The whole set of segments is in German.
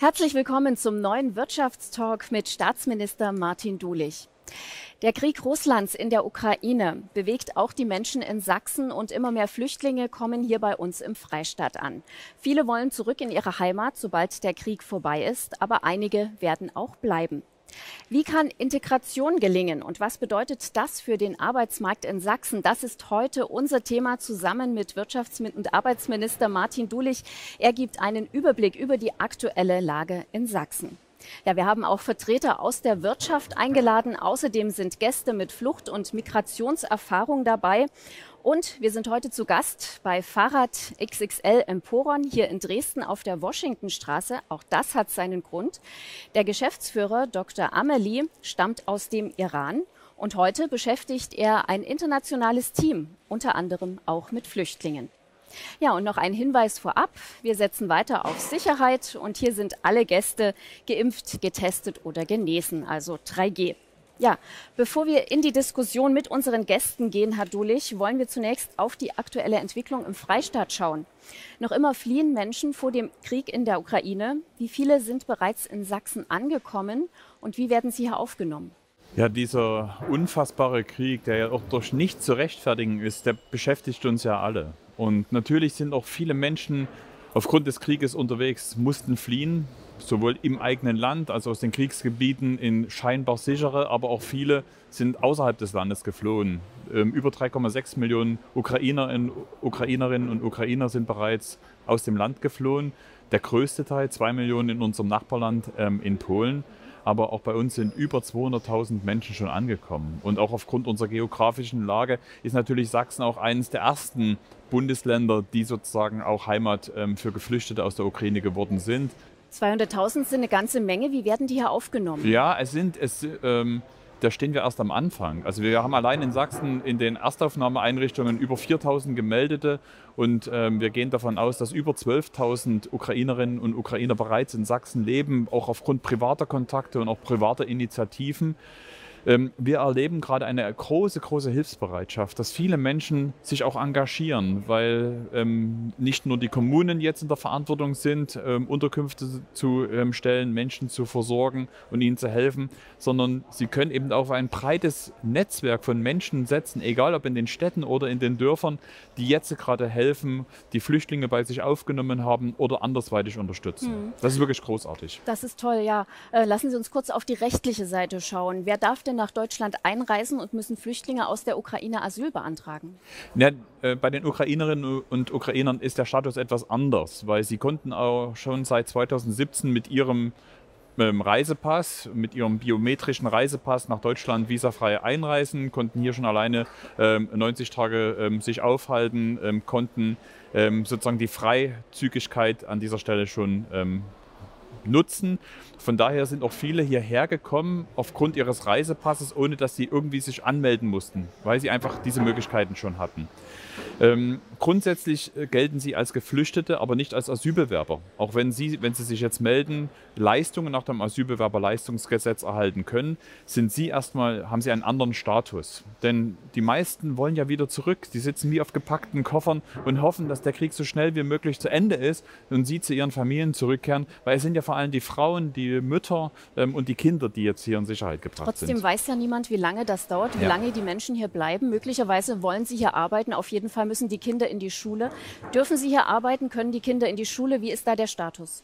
Herzlich willkommen zum neuen Wirtschaftstalk mit Staatsminister Martin Dulich. Der Krieg Russlands in der Ukraine bewegt auch die Menschen in Sachsen und immer mehr Flüchtlinge kommen hier bei uns im Freistaat an. Viele wollen zurück in ihre Heimat, sobald der Krieg vorbei ist, aber einige werden auch bleiben. Wie kann Integration gelingen und was bedeutet das für den Arbeitsmarkt in Sachsen? Das ist heute unser Thema zusammen mit Wirtschafts- und Arbeitsminister Martin Dulich. Er gibt einen Überblick über die aktuelle Lage in Sachsen. Ja, wir haben auch Vertreter aus der Wirtschaft eingeladen. Außerdem sind Gäste mit Flucht- und Migrationserfahrung dabei. Und wir sind heute zu Gast bei Fahrrad XXL Emporon hier in Dresden auf der Washingtonstraße. Auch das hat seinen Grund. Der Geschäftsführer Dr. Amelie stammt aus dem Iran und heute beschäftigt er ein internationales Team, unter anderem auch mit Flüchtlingen. Ja, und noch ein Hinweis vorab. Wir setzen weiter auf Sicherheit und hier sind alle Gäste geimpft, getestet oder genesen, also 3G. Ja, bevor wir in die Diskussion mit unseren Gästen gehen, Herr Dulich, wollen wir zunächst auf die aktuelle Entwicklung im Freistaat schauen. Noch immer fliehen Menschen vor dem Krieg in der Ukraine. Wie viele sind bereits in Sachsen angekommen und wie werden sie hier aufgenommen? Ja, dieser unfassbare Krieg, der ja auch durch nichts zu rechtfertigen ist, der beschäftigt uns ja alle. Und natürlich sind auch viele Menschen aufgrund des Krieges unterwegs, mussten fliehen, sowohl im eigenen Land als auch aus den Kriegsgebieten in scheinbar sichere, aber auch viele sind außerhalb des Landes geflohen. Ähm, über 3,6 Millionen Ukrainerinnen, Ukrainerinnen und Ukrainer sind bereits aus dem Land geflohen. Der größte Teil, zwei Millionen in unserem Nachbarland ähm, in Polen. Aber auch bei uns sind über 200.000 Menschen schon angekommen. Und auch aufgrund unserer geografischen Lage ist natürlich Sachsen auch eines der ersten Bundesländer, die sozusagen auch Heimat ähm, für Geflüchtete aus der Ukraine geworden sind. 200.000 sind eine ganze Menge. Wie werden die hier aufgenommen? Ja, es sind, es, ähm, da stehen wir erst am Anfang. Also wir haben allein in Sachsen in den Erstaufnahmeeinrichtungen über 4.000 gemeldete und ähm, wir gehen davon aus, dass über 12.000 Ukrainerinnen und Ukrainer bereits in Sachsen leben, auch aufgrund privater Kontakte und auch privater Initiativen. Ähm, wir erleben gerade eine große, große Hilfsbereitschaft, dass viele Menschen sich auch engagieren, weil ähm, nicht nur die Kommunen jetzt in der Verantwortung sind, ähm, Unterkünfte zu stellen, Menschen zu versorgen und ihnen zu helfen, sondern sie können eben auch ein breites Netzwerk von Menschen setzen, egal ob in den Städten oder in den Dörfern, die jetzt gerade helfen, die Flüchtlinge bei sich aufgenommen haben oder andersweitig unterstützen. Hm. Das ist wirklich großartig. Das ist toll, ja. Äh, lassen Sie uns kurz auf die rechtliche Seite schauen. Wer darf denn nach Deutschland einreisen und müssen Flüchtlinge aus der Ukraine Asyl beantragen? Ja, äh, bei den Ukrainerinnen und Ukrainern ist der Status etwas anders, weil sie konnten auch schon seit 2017 mit ihrem ähm, Reisepass, mit ihrem biometrischen Reisepass nach Deutschland visafrei einreisen, konnten hier schon alleine ähm, 90 Tage ähm, sich aufhalten, ähm, konnten ähm, sozusagen die Freizügigkeit an dieser Stelle schon ähm, nutzen. Von daher sind auch viele hierher gekommen aufgrund ihres Reisepasses, ohne dass sie irgendwie sich anmelden mussten, weil sie einfach diese Möglichkeiten schon hatten. Ähm, grundsätzlich äh, gelten sie als Geflüchtete, aber nicht als Asylbewerber. Auch wenn sie, wenn sie sich jetzt melden, Leistungen nach dem Asylbewerberleistungsgesetz erhalten können, sind sie erstmal, haben sie einen anderen Status. Denn die meisten wollen ja wieder zurück. Die sitzen wie auf gepackten Koffern und hoffen, dass der Krieg so schnell wie möglich zu Ende ist und sie zu ihren Familien zurückkehren, weil es sind ja vor allem die Frauen, die Mütter ähm, und die Kinder, die jetzt hier in Sicherheit gebracht Trotzdem sind. Trotzdem weiß ja niemand, wie lange das dauert, wie ja. lange die Menschen hier bleiben. Möglicherweise wollen sie hier arbeiten, auf jeden Fall müssen die Kinder in die Schule. Dürfen sie hier arbeiten? Können die Kinder in die Schule? Wie ist da der Status?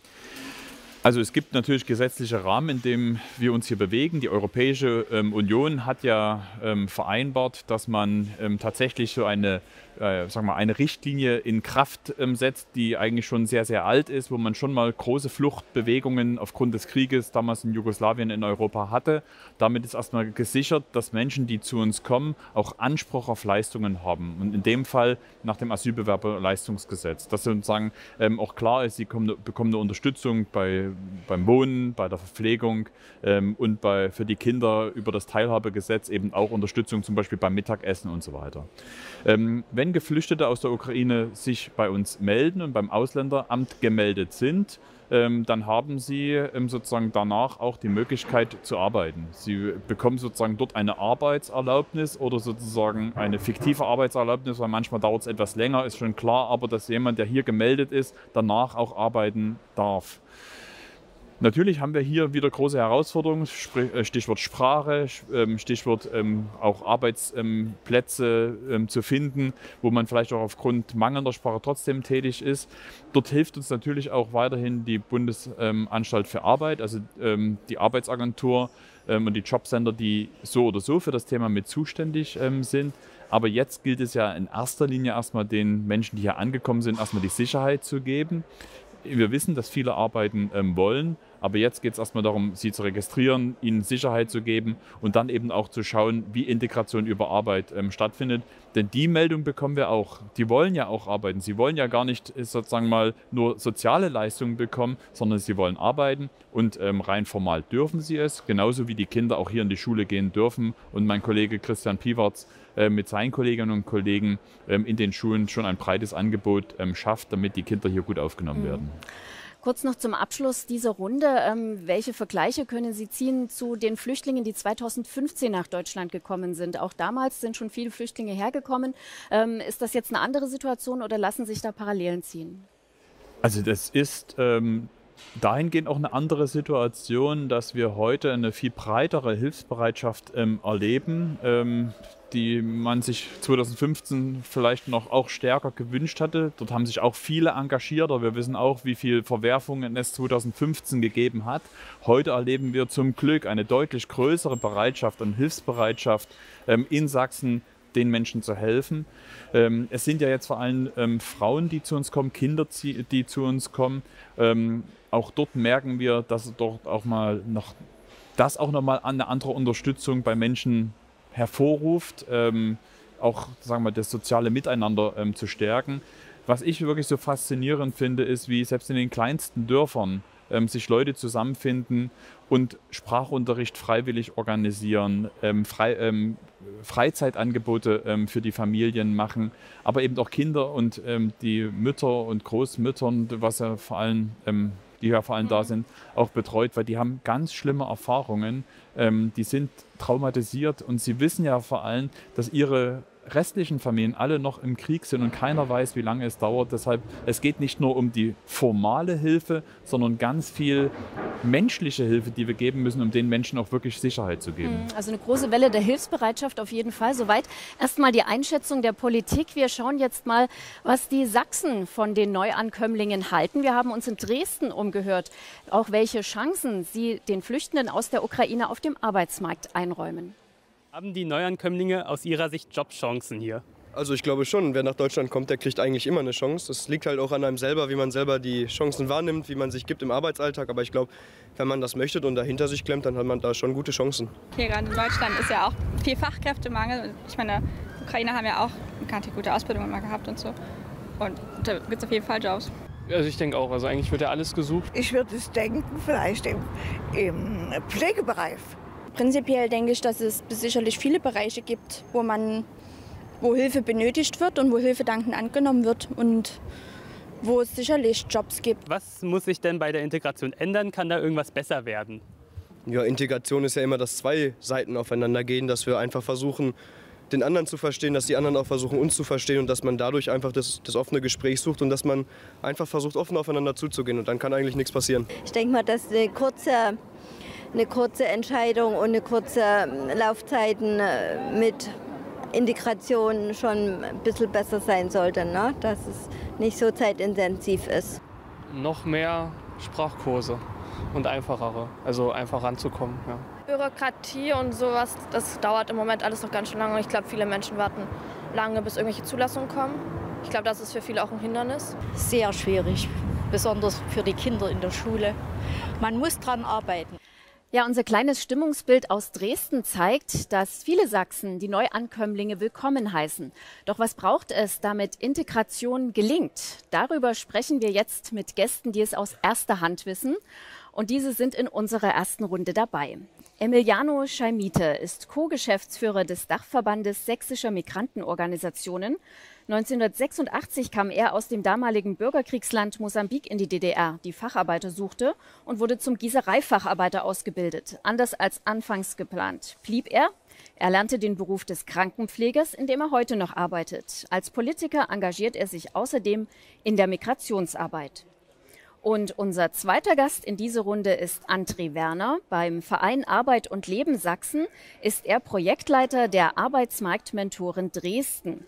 Also es gibt natürlich gesetzliche Rahmen, in dem wir uns hier bewegen. Die Europäische ähm, Union hat ja ähm, vereinbart, dass man ähm, tatsächlich so eine äh, sagen wir, eine Richtlinie in Kraft ähm, setzt, die eigentlich schon sehr, sehr alt ist, wo man schon mal große Fluchtbewegungen aufgrund des Krieges damals in Jugoslawien in Europa hatte. Damit ist erstmal gesichert, dass Menschen, die zu uns kommen, auch Anspruch auf Leistungen haben. Und in dem Fall nach dem Asylbewerberleistungsgesetz. Dass sozusagen ähm, auch klar ist, sie kommen, bekommen eine Unterstützung bei, beim Wohnen, bei der Verpflegung ähm, und bei, für die Kinder über das Teilhabegesetz eben auch Unterstützung zum Beispiel beim Mittagessen und so weiter. Ähm, wenn Geflüchtete aus der Ukraine sich bei uns melden und beim Ausländeramt gemeldet sind, ähm, dann haben sie ähm, sozusagen danach auch die Möglichkeit zu arbeiten. Sie bekommen sozusagen dort eine Arbeitserlaubnis oder sozusagen eine fiktive Arbeitserlaubnis, weil manchmal dauert es etwas länger, ist schon klar, aber dass jemand, der hier gemeldet ist, danach auch arbeiten darf. Natürlich haben wir hier wieder große Herausforderungen, äh, Stichwort Sprache, ähm, Stichwort ähm, auch Arbeitsplätze ähm, zu finden, wo man vielleicht auch aufgrund mangelnder Sprache trotzdem tätig ist. Dort hilft uns natürlich auch weiterhin die Bundesanstalt für Arbeit, also die Arbeitsagentur und die Jobcenter, die so oder so für das Thema mit zuständig sind. Aber jetzt gilt es ja in erster Linie erstmal den Menschen, die hier angekommen sind, erstmal die Sicherheit zu geben wir wissen, dass viele arbeiten ähm, wollen, aber jetzt geht es erstmal darum, sie zu registrieren, ihnen Sicherheit zu geben und dann eben auch zu schauen, wie Integration über Arbeit ähm, stattfindet. Denn die Meldung bekommen wir auch. Die wollen ja auch arbeiten. Sie wollen ja gar nicht äh, sozusagen mal nur soziale Leistungen bekommen, sondern sie wollen arbeiten und ähm, rein formal dürfen sie es, genauso wie die Kinder auch hier in die Schule gehen dürfen. Und mein Kollege Christian Piwarz äh, mit seinen Kolleginnen und Kollegen ähm, in den Schulen schon ein breites Angebot ähm, schafft, damit die Kinder hier gut aufgenommen mhm. werden. Kurz noch zum Abschluss dieser Runde. Ähm, welche Vergleiche können Sie ziehen zu den Flüchtlingen, die 2015 nach Deutschland gekommen sind? Auch damals sind schon viele Flüchtlinge hergekommen. Ähm, ist das jetzt eine andere Situation oder lassen sich da Parallelen ziehen? Also das ist ähm, dahingehend auch eine andere Situation, dass wir heute eine viel breitere Hilfsbereitschaft erleben. Die man sich 2015 vielleicht noch auch stärker gewünscht hatte. Dort haben sich auch viele engagiert, wir wissen auch, wie viele Verwerfungen es 2015 gegeben hat. Heute erleben wir zum Glück eine deutlich größere Bereitschaft und Hilfsbereitschaft ähm, in Sachsen den Menschen zu helfen. Ähm, es sind ja jetzt vor allem ähm, Frauen, die zu uns kommen, Kinder, die zu uns kommen. Auch dort merken wir, dass dort auch mal noch das auch nochmal eine andere Unterstützung bei Menschen hervorruft, ähm, auch sagen wir, das soziale Miteinander ähm, zu stärken. Was ich wirklich so faszinierend finde, ist, wie selbst in den kleinsten Dörfern ähm, sich Leute zusammenfinden und Sprachunterricht freiwillig organisieren, ähm, frei, ähm, Freizeitangebote ähm, für die Familien machen, aber eben auch Kinder und ähm, die Mütter und Großmüttern, was ja vor allem die ja vor allem da mhm. sind, auch betreut, weil die haben ganz schlimme Erfahrungen. Ähm, die sind traumatisiert und sie wissen ja vor allem, dass ihre restlichen Familien alle noch im Krieg sind und keiner weiß, wie lange es dauert. Deshalb, es geht nicht nur um die formale Hilfe, sondern ganz viel menschliche Hilfe, die wir geben müssen, um den Menschen auch wirklich Sicherheit zu geben. Hm, also eine große Welle der Hilfsbereitschaft auf jeden Fall. Soweit erstmal die Einschätzung der Politik. Wir schauen jetzt mal, was die Sachsen von den Neuankömmlingen halten. Wir haben uns in Dresden umgehört, auch welche Chancen sie den Flüchtenden aus der Ukraine auf dem Arbeitsmarkt einräumen. Haben die Neuankömmlinge aus Ihrer Sicht Jobchancen hier? Also ich glaube schon, wer nach Deutschland kommt, der kriegt eigentlich immer eine Chance. Das liegt halt auch an einem selber, wie man selber die Chancen wahrnimmt, wie man sich gibt im Arbeitsalltag. Aber ich glaube, wenn man das möchte und dahinter sich klemmt, dann hat man da schon gute Chancen. Hier gerade in Deutschland ist ja auch viel Fachkräftemangel. Ich meine, Ukrainer haben ja auch eine gute Ausbildung immer gehabt und so. Und da gibt es auf jeden Fall Jobs. Also ich denke auch, also eigentlich wird ja alles gesucht. Ich würde es denken, vielleicht im, im Pflegebereich Prinzipiell denke ich, dass es sicherlich viele Bereiche gibt, wo man wo Hilfe benötigt wird und wo Hilfe dankend angenommen wird und wo es sicherlich Jobs gibt. Was muss sich denn bei der Integration ändern? Kann da irgendwas besser werden? Ja, Integration ist ja immer, dass zwei Seiten aufeinander gehen, dass wir einfach versuchen, den anderen zu verstehen, dass die anderen auch versuchen, uns zu verstehen und dass man dadurch einfach das, das offene Gespräch sucht und dass man einfach versucht, offen aufeinander zuzugehen und dann kann eigentlich nichts passieren. Ich denke mal, dass eine kurze eine kurze Entscheidung und eine kurze ähm, Laufzeiten äh, mit Integration schon ein bisschen besser sein sollte, ne? dass es nicht so zeitintensiv ist. Noch mehr Sprachkurse und einfachere, also einfach ranzukommen. Ja. Bürokratie und sowas, das dauert im Moment alles noch ganz schön lange. Ich glaube, viele Menschen warten lange, bis irgendwelche Zulassungen kommen. Ich glaube, das ist für viele auch ein Hindernis. Sehr schwierig, besonders für die Kinder in der Schule. Man muss dran arbeiten. Ja, unser kleines Stimmungsbild aus Dresden zeigt, dass viele Sachsen die Neuankömmlinge willkommen heißen. Doch was braucht es, damit Integration gelingt? Darüber sprechen wir jetzt mit Gästen, die es aus erster Hand wissen. Und diese sind in unserer ersten Runde dabei. Emiliano Scheimite ist Co-Geschäftsführer des Dachverbandes sächsischer Migrantenorganisationen. 1986 kam er aus dem damaligen Bürgerkriegsland Mosambik in die DDR, die Facharbeiter suchte und wurde zum Gießereifacharbeiter ausgebildet. Anders als anfangs geplant blieb er. Er lernte den Beruf des Krankenpflegers, in dem er heute noch arbeitet. Als Politiker engagiert er sich außerdem in der Migrationsarbeit. Und unser zweiter Gast in dieser Runde ist André Werner. Beim Verein Arbeit und Leben Sachsen ist er Projektleiter der Arbeitsmarktmentoren Dresden.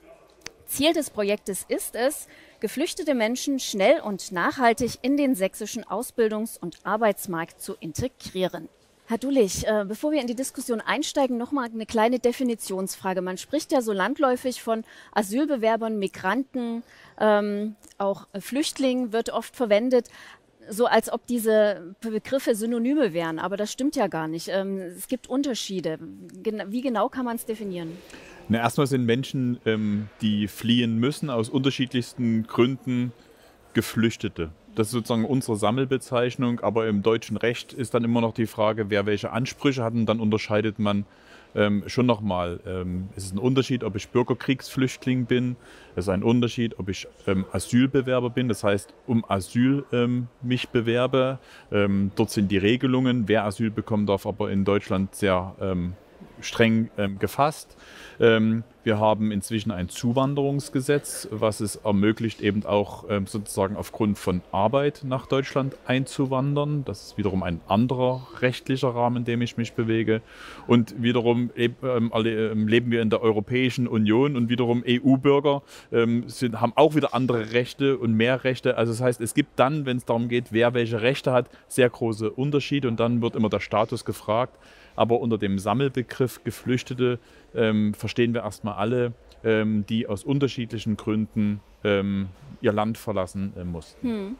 Ziel des Projektes ist es, geflüchtete Menschen schnell und nachhaltig in den sächsischen Ausbildungs- und Arbeitsmarkt zu integrieren. Herr Dulich, äh, bevor wir in die Diskussion einsteigen, noch mal eine kleine Definitionsfrage. Man spricht ja so landläufig von Asylbewerbern, Migranten, ähm, auch Flüchtlingen wird oft verwendet, so als ob diese Begriffe Synonyme wären. Aber das stimmt ja gar nicht. Ähm, es gibt Unterschiede. Wie genau kann man es definieren? Na, erstmal sind Menschen, ähm, die fliehen müssen, aus unterschiedlichsten Gründen Geflüchtete. Das ist sozusagen unsere Sammelbezeichnung, aber im deutschen Recht ist dann immer noch die Frage, wer welche Ansprüche hat und dann unterscheidet man ähm, schon nochmal. Ähm, es ist ein Unterschied, ob ich Bürgerkriegsflüchtling bin. Es ist ein Unterschied, ob ich ähm, Asylbewerber bin. Das heißt, um Asyl ähm, mich bewerbe. Ähm, dort sind die Regelungen, wer Asyl bekommen darf, aber in Deutschland sehr ähm, streng gefasst. Ähm, wir haben inzwischen ein Zuwanderungsgesetz, was es ermöglicht, eben auch ähm, sozusagen aufgrund von Arbeit nach Deutschland einzuwandern. Das ist wiederum ein anderer rechtlicher Rahmen, in dem ich mich bewege. Und wiederum ähm, leben wir in der Europäischen Union und wiederum EU-Bürger haben auch wieder andere Rechte und mehr Rechte. Also das heißt, es gibt dann, wenn es darum geht, wer welche Rechte hat, sehr große Unterschiede und dann wird immer der Status gefragt. Aber unter dem Sammelbegriff Geflüchtete ähm, verstehen wir erstmal alle, ähm, die aus unterschiedlichen Gründen ähm, ihr Land verlassen äh, mussten. Hm.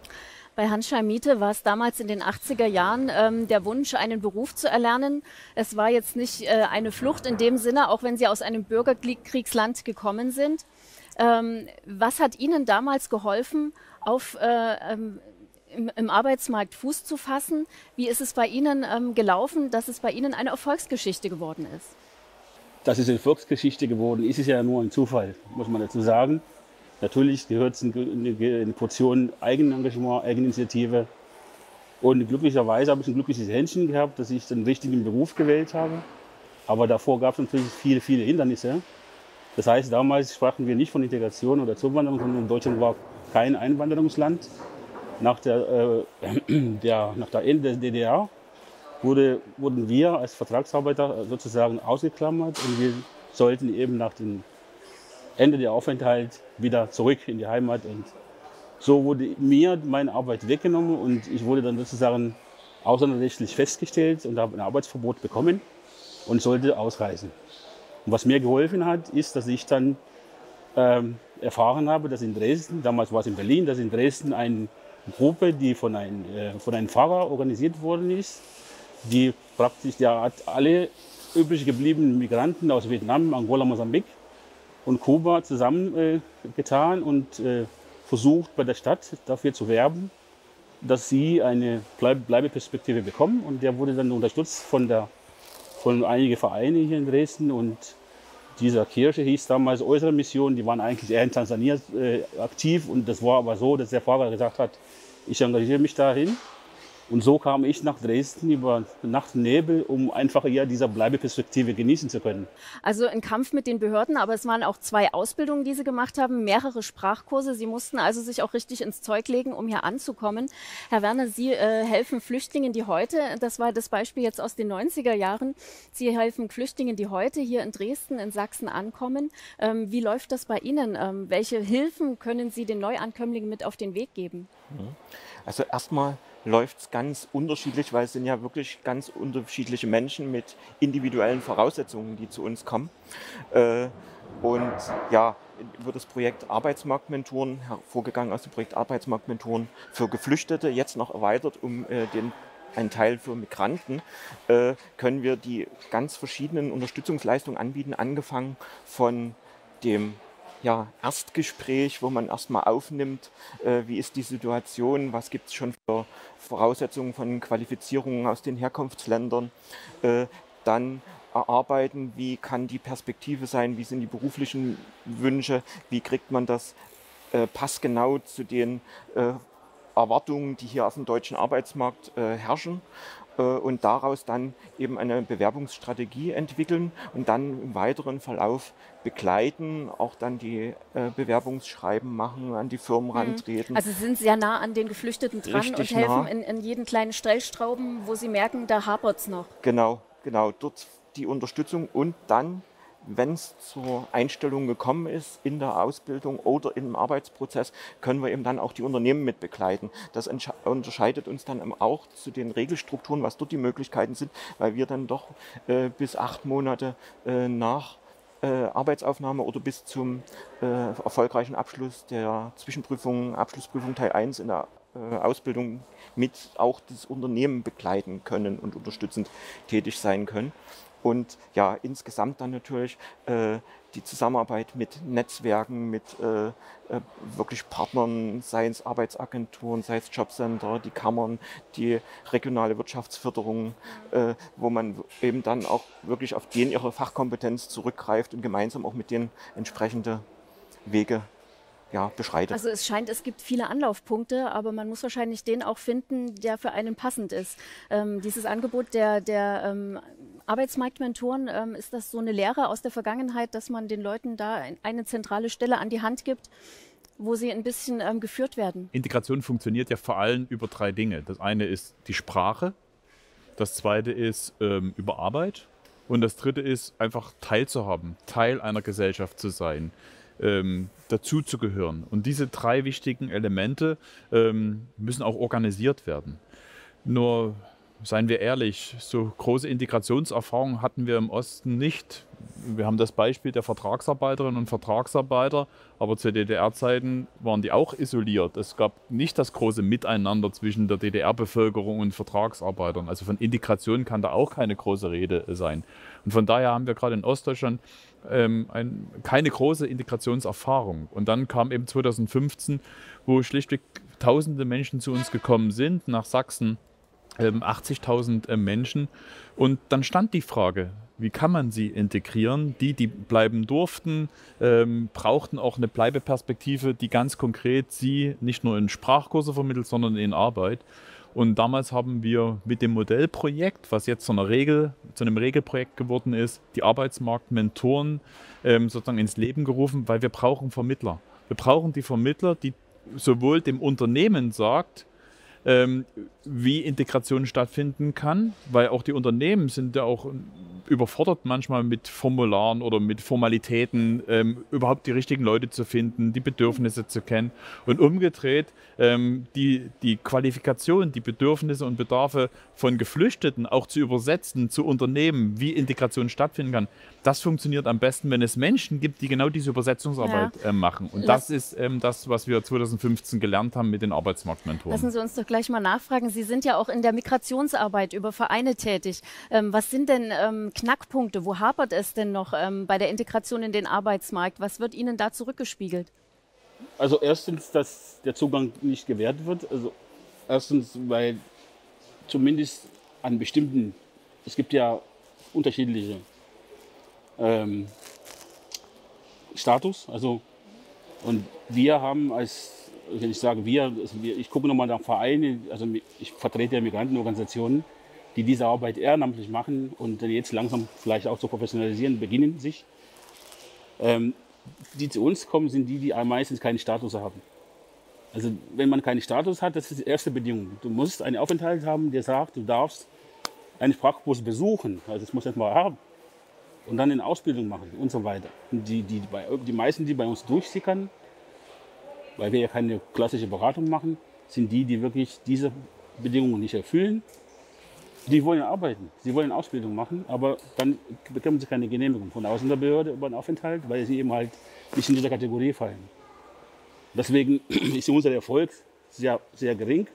Bei Hanschein Miete war es damals in den 80er Jahren ähm, der Wunsch, einen Beruf zu erlernen. Es war jetzt nicht äh, eine Flucht in dem Sinne, auch wenn Sie aus einem Bürgerkriegsland gekommen sind. Ähm, was hat Ihnen damals geholfen, auf äh, ähm, im, im, Arbeitsmarkt Fuß zu fassen. Wie ist es bei Ihnen ähm, gelaufen, dass es bei Ihnen eine Erfolgsgeschichte geworden ist? Dass es eine Erfolgsgeschichte geworden ist, ist ja nur ein Zufall, muss man dazu sagen. Natürlich gehört es eine Portion Eigenengagement, Eigeninitiative. Und glücklicherweise habe ich ein glückliches Händchen gehabt, dass ich den richtigen Beruf gewählt habe. Aber davor gab es natürlich viele, viele Hindernisse. Das heißt, damals sprachen wir nicht von Integration oder Zuwanderung, sondern Deutschland war kein Einwanderungsland nach der, äh, der, nach der Ende der DDR wurde, wurden wir als Vertragsarbeiter sozusagen ausgeklammert und wir sollten eben nach dem Ende der Aufenthalt wieder zurück in die Heimat. Und so wurde mir meine Arbeit weggenommen und ich wurde dann sozusagen außerrechtlich festgestellt und habe ein Arbeitsverbot bekommen und sollte ausreisen. Und was mir geholfen hat, ist, dass ich dann ähm, erfahren habe, dass in Dresden, damals war es in Berlin, dass in Dresden ein Gruppe, die von, ein, äh, von einem Pfarrer organisiert worden ist, die praktisch der hat alle übrig gebliebenen Migranten aus Vietnam, Angola, Mosambik und Kuba zusammengetan äh, und äh, versucht bei der Stadt dafür zu werben, dass sie eine Bleibeperspektive bekommen. Und der wurde dann unterstützt von, der, von einigen Vereinen hier in Dresden und dieser Kirche hieß damals Äußere Mission, die waren eigentlich eher in Tansania äh, aktiv. Und das war aber so, dass der Pfarrer gesagt hat, ich engagiere mich dahin und so kam ich nach Dresden über Nacht und Nebel, um einfach eher dieser Bleibeperspektive genießen zu können. Also ein Kampf mit den Behörden, aber es waren auch zwei Ausbildungen, die Sie gemacht haben, mehrere Sprachkurse. Sie mussten also sich auch richtig ins Zeug legen, um hier anzukommen. Herr Werner, Sie äh, helfen Flüchtlingen, die heute, das war das Beispiel jetzt aus den 90er Jahren, Sie helfen Flüchtlingen, die heute hier in Dresden, in Sachsen ankommen. Ähm, wie läuft das bei Ihnen? Ähm, welche Hilfen können Sie den Neuankömmlingen mit auf den Weg geben? Also erstmal läuft es ganz unterschiedlich, weil es sind ja wirklich ganz unterschiedliche Menschen mit individuellen Voraussetzungen, die zu uns kommen. Äh, und ja, über das Projekt Arbeitsmarktmentoren hervorgegangen aus dem Projekt Arbeitsmarktmentoren für Geflüchtete, jetzt noch erweitert um äh, den einen Teil für Migranten, äh, können wir die ganz verschiedenen Unterstützungsleistungen anbieten, angefangen von dem ja, Erstgespräch, wo man erstmal aufnimmt, äh, wie ist die Situation, was gibt es schon für Voraussetzungen von Qualifizierungen aus den Herkunftsländern, äh, dann erarbeiten, wie kann die Perspektive sein, wie sind die beruflichen Wünsche, wie kriegt man das äh, passgenau zu den äh, Erwartungen, die hier auf dem deutschen Arbeitsmarkt äh, herrschen und daraus dann eben eine Bewerbungsstrategie entwickeln und dann im weiteren Verlauf begleiten, auch dann die äh, Bewerbungsschreiben machen, an die Firmen Mhm. rantreten. Also Sie sind sehr nah an den Geflüchteten dran Richtig und helfen nah. in, in jeden kleinen Stellstrauben, wo Sie merken, da hapert es noch. Genau, genau, dort die Unterstützung und dann, wenn es zur Einstellung gekommen ist in der Ausbildung oder im Arbeitsprozess, können wir eben dann auch die Unternehmen mit begleiten. Das unterscheidet uns dann auch zu den Regelstrukturen, was dort die Möglichkeiten sind, weil wir dann doch äh, bis acht Monate äh, nach äh, Arbeitsaufnahme oder bis zum äh, erfolgreichen Abschluss der Zwischenprüfung, Abschlussprüfung Teil 1 in der äh, Ausbildung mit auch das Unternehmen begleiten können und unterstützend tätig sein können. Und ja, insgesamt dann natürlich äh, die Zusammenarbeit mit Netzwerken, mit äh, äh, wirklich Partnern, sei es Arbeitsagenturen, sei es Jobcenter, die Kammern, die regionale Wirtschaftsförderung, äh, wo man eben dann auch wirklich auf den ihre Fachkompetenz zurückgreift und gemeinsam auch mit denen entsprechende Wege ja, beschreitet. Also es scheint, es gibt viele Anlaufpunkte, aber man muss wahrscheinlich den auch finden, der für einen passend ist. Ähm, dieses Angebot der, der ähm, Arbeitsmarktmentoren, ähm, ist das so eine Lehre aus der Vergangenheit, dass man den Leuten da ein- eine zentrale Stelle an die Hand gibt, wo sie ein bisschen ähm, geführt werden? Integration funktioniert ja vor allem über drei Dinge. Das eine ist die Sprache, das zweite ist ähm, über Arbeit und das dritte ist einfach teilzuhaben, Teil einer Gesellschaft zu sein, ähm, dazuzugehören. Und diese drei wichtigen Elemente ähm, müssen auch organisiert werden. Nur seien wir ehrlich, so große Integrationserfahrungen hatten wir im Osten nicht. Wir haben das Beispiel der Vertragsarbeiterinnen und Vertragsarbeiter, aber zu DDR-Zeiten waren die auch isoliert. Es gab nicht das große Miteinander zwischen der DDR-Bevölkerung und Vertragsarbeitern. Also von Integration kann da auch keine große Rede sein. Und von daher haben wir gerade in Ostdeutschland ähm, ein, keine große Integrationserfahrung. Und dann kam eben 2015, wo schlichtweg tausende Menschen zu uns gekommen sind, nach Sachsen, ähm, 80.000 äh, Menschen. Und dann stand die Frage, wie kann man sie integrieren? Die, die bleiben durften, ähm, brauchten auch eine Bleibeperspektive, die ganz konkret sie nicht nur in Sprachkurse vermittelt, sondern in Arbeit. Und damals haben wir mit dem Modellprojekt, was jetzt zu, einer Regel, zu einem Regelprojekt geworden ist, die Arbeitsmarktmentoren ähm, sozusagen ins Leben gerufen, weil wir brauchen Vermittler. Wir brauchen die Vermittler, die sowohl dem Unternehmen sagt, ähm, wie Integration stattfinden kann, weil auch die Unternehmen sind ja auch überfordert manchmal mit Formularen oder mit Formalitäten, ähm, überhaupt die richtigen Leute zu finden, die Bedürfnisse zu kennen und umgedreht ähm, die, die Qualifikation, die Bedürfnisse und Bedarfe von Geflüchteten auch zu übersetzen zu Unternehmen, wie Integration stattfinden kann. Das funktioniert am besten, wenn es Menschen gibt, die genau diese Übersetzungsarbeit Ja. äh, machen. Und Lass- das ist ähm, das, was wir 2015 gelernt haben mit den Arbeitsmarktmentoren. Lassen Sie uns doch gleich mal nachfragen. Sie sind ja auch in der Migrationsarbeit über Vereine tätig. Ähm, was sind denn ähm, Knackpunkte? Wo hapert es denn noch ähm, bei der Integration in den Arbeitsmarkt? Was wird Ihnen da zurückgespiegelt? Also erstens, dass der Zugang nicht gewährt wird. Also erstens, weil zumindest an bestimmten, es gibt ja unterschiedliche ähm, Status. Also und wir haben als, ich sage wir, also wir ich gucke nochmal nach Vereinen, also ich vertrete ja Migrantenorganisationen, die diese Arbeit ehrenamtlich machen und jetzt langsam vielleicht auch zu professionalisieren beginnen sich. Ähm, die zu uns kommen, sind die, die meistens keinen Status haben. Also wenn man keinen Status hat, das ist die erste Bedingung. Du musst einen Aufenthalt haben, der sagt, du darfst einen Sprachkurs besuchen. Also das muss man mal haben. Und dann eine Ausbildung machen und so weiter. Und die, die, die meisten, die bei uns durchsickern, weil wir ja keine klassische Beratung machen, sind die, die wirklich diese Bedingungen nicht erfüllen. Die wollen arbeiten, sie wollen Ausbildung machen, aber dann bekommen sie keine Genehmigung von der Ausländerbehörde über einen Aufenthalt, weil sie eben halt nicht in diese Kategorie fallen. Deswegen ist unser Erfolg sehr, sehr gering.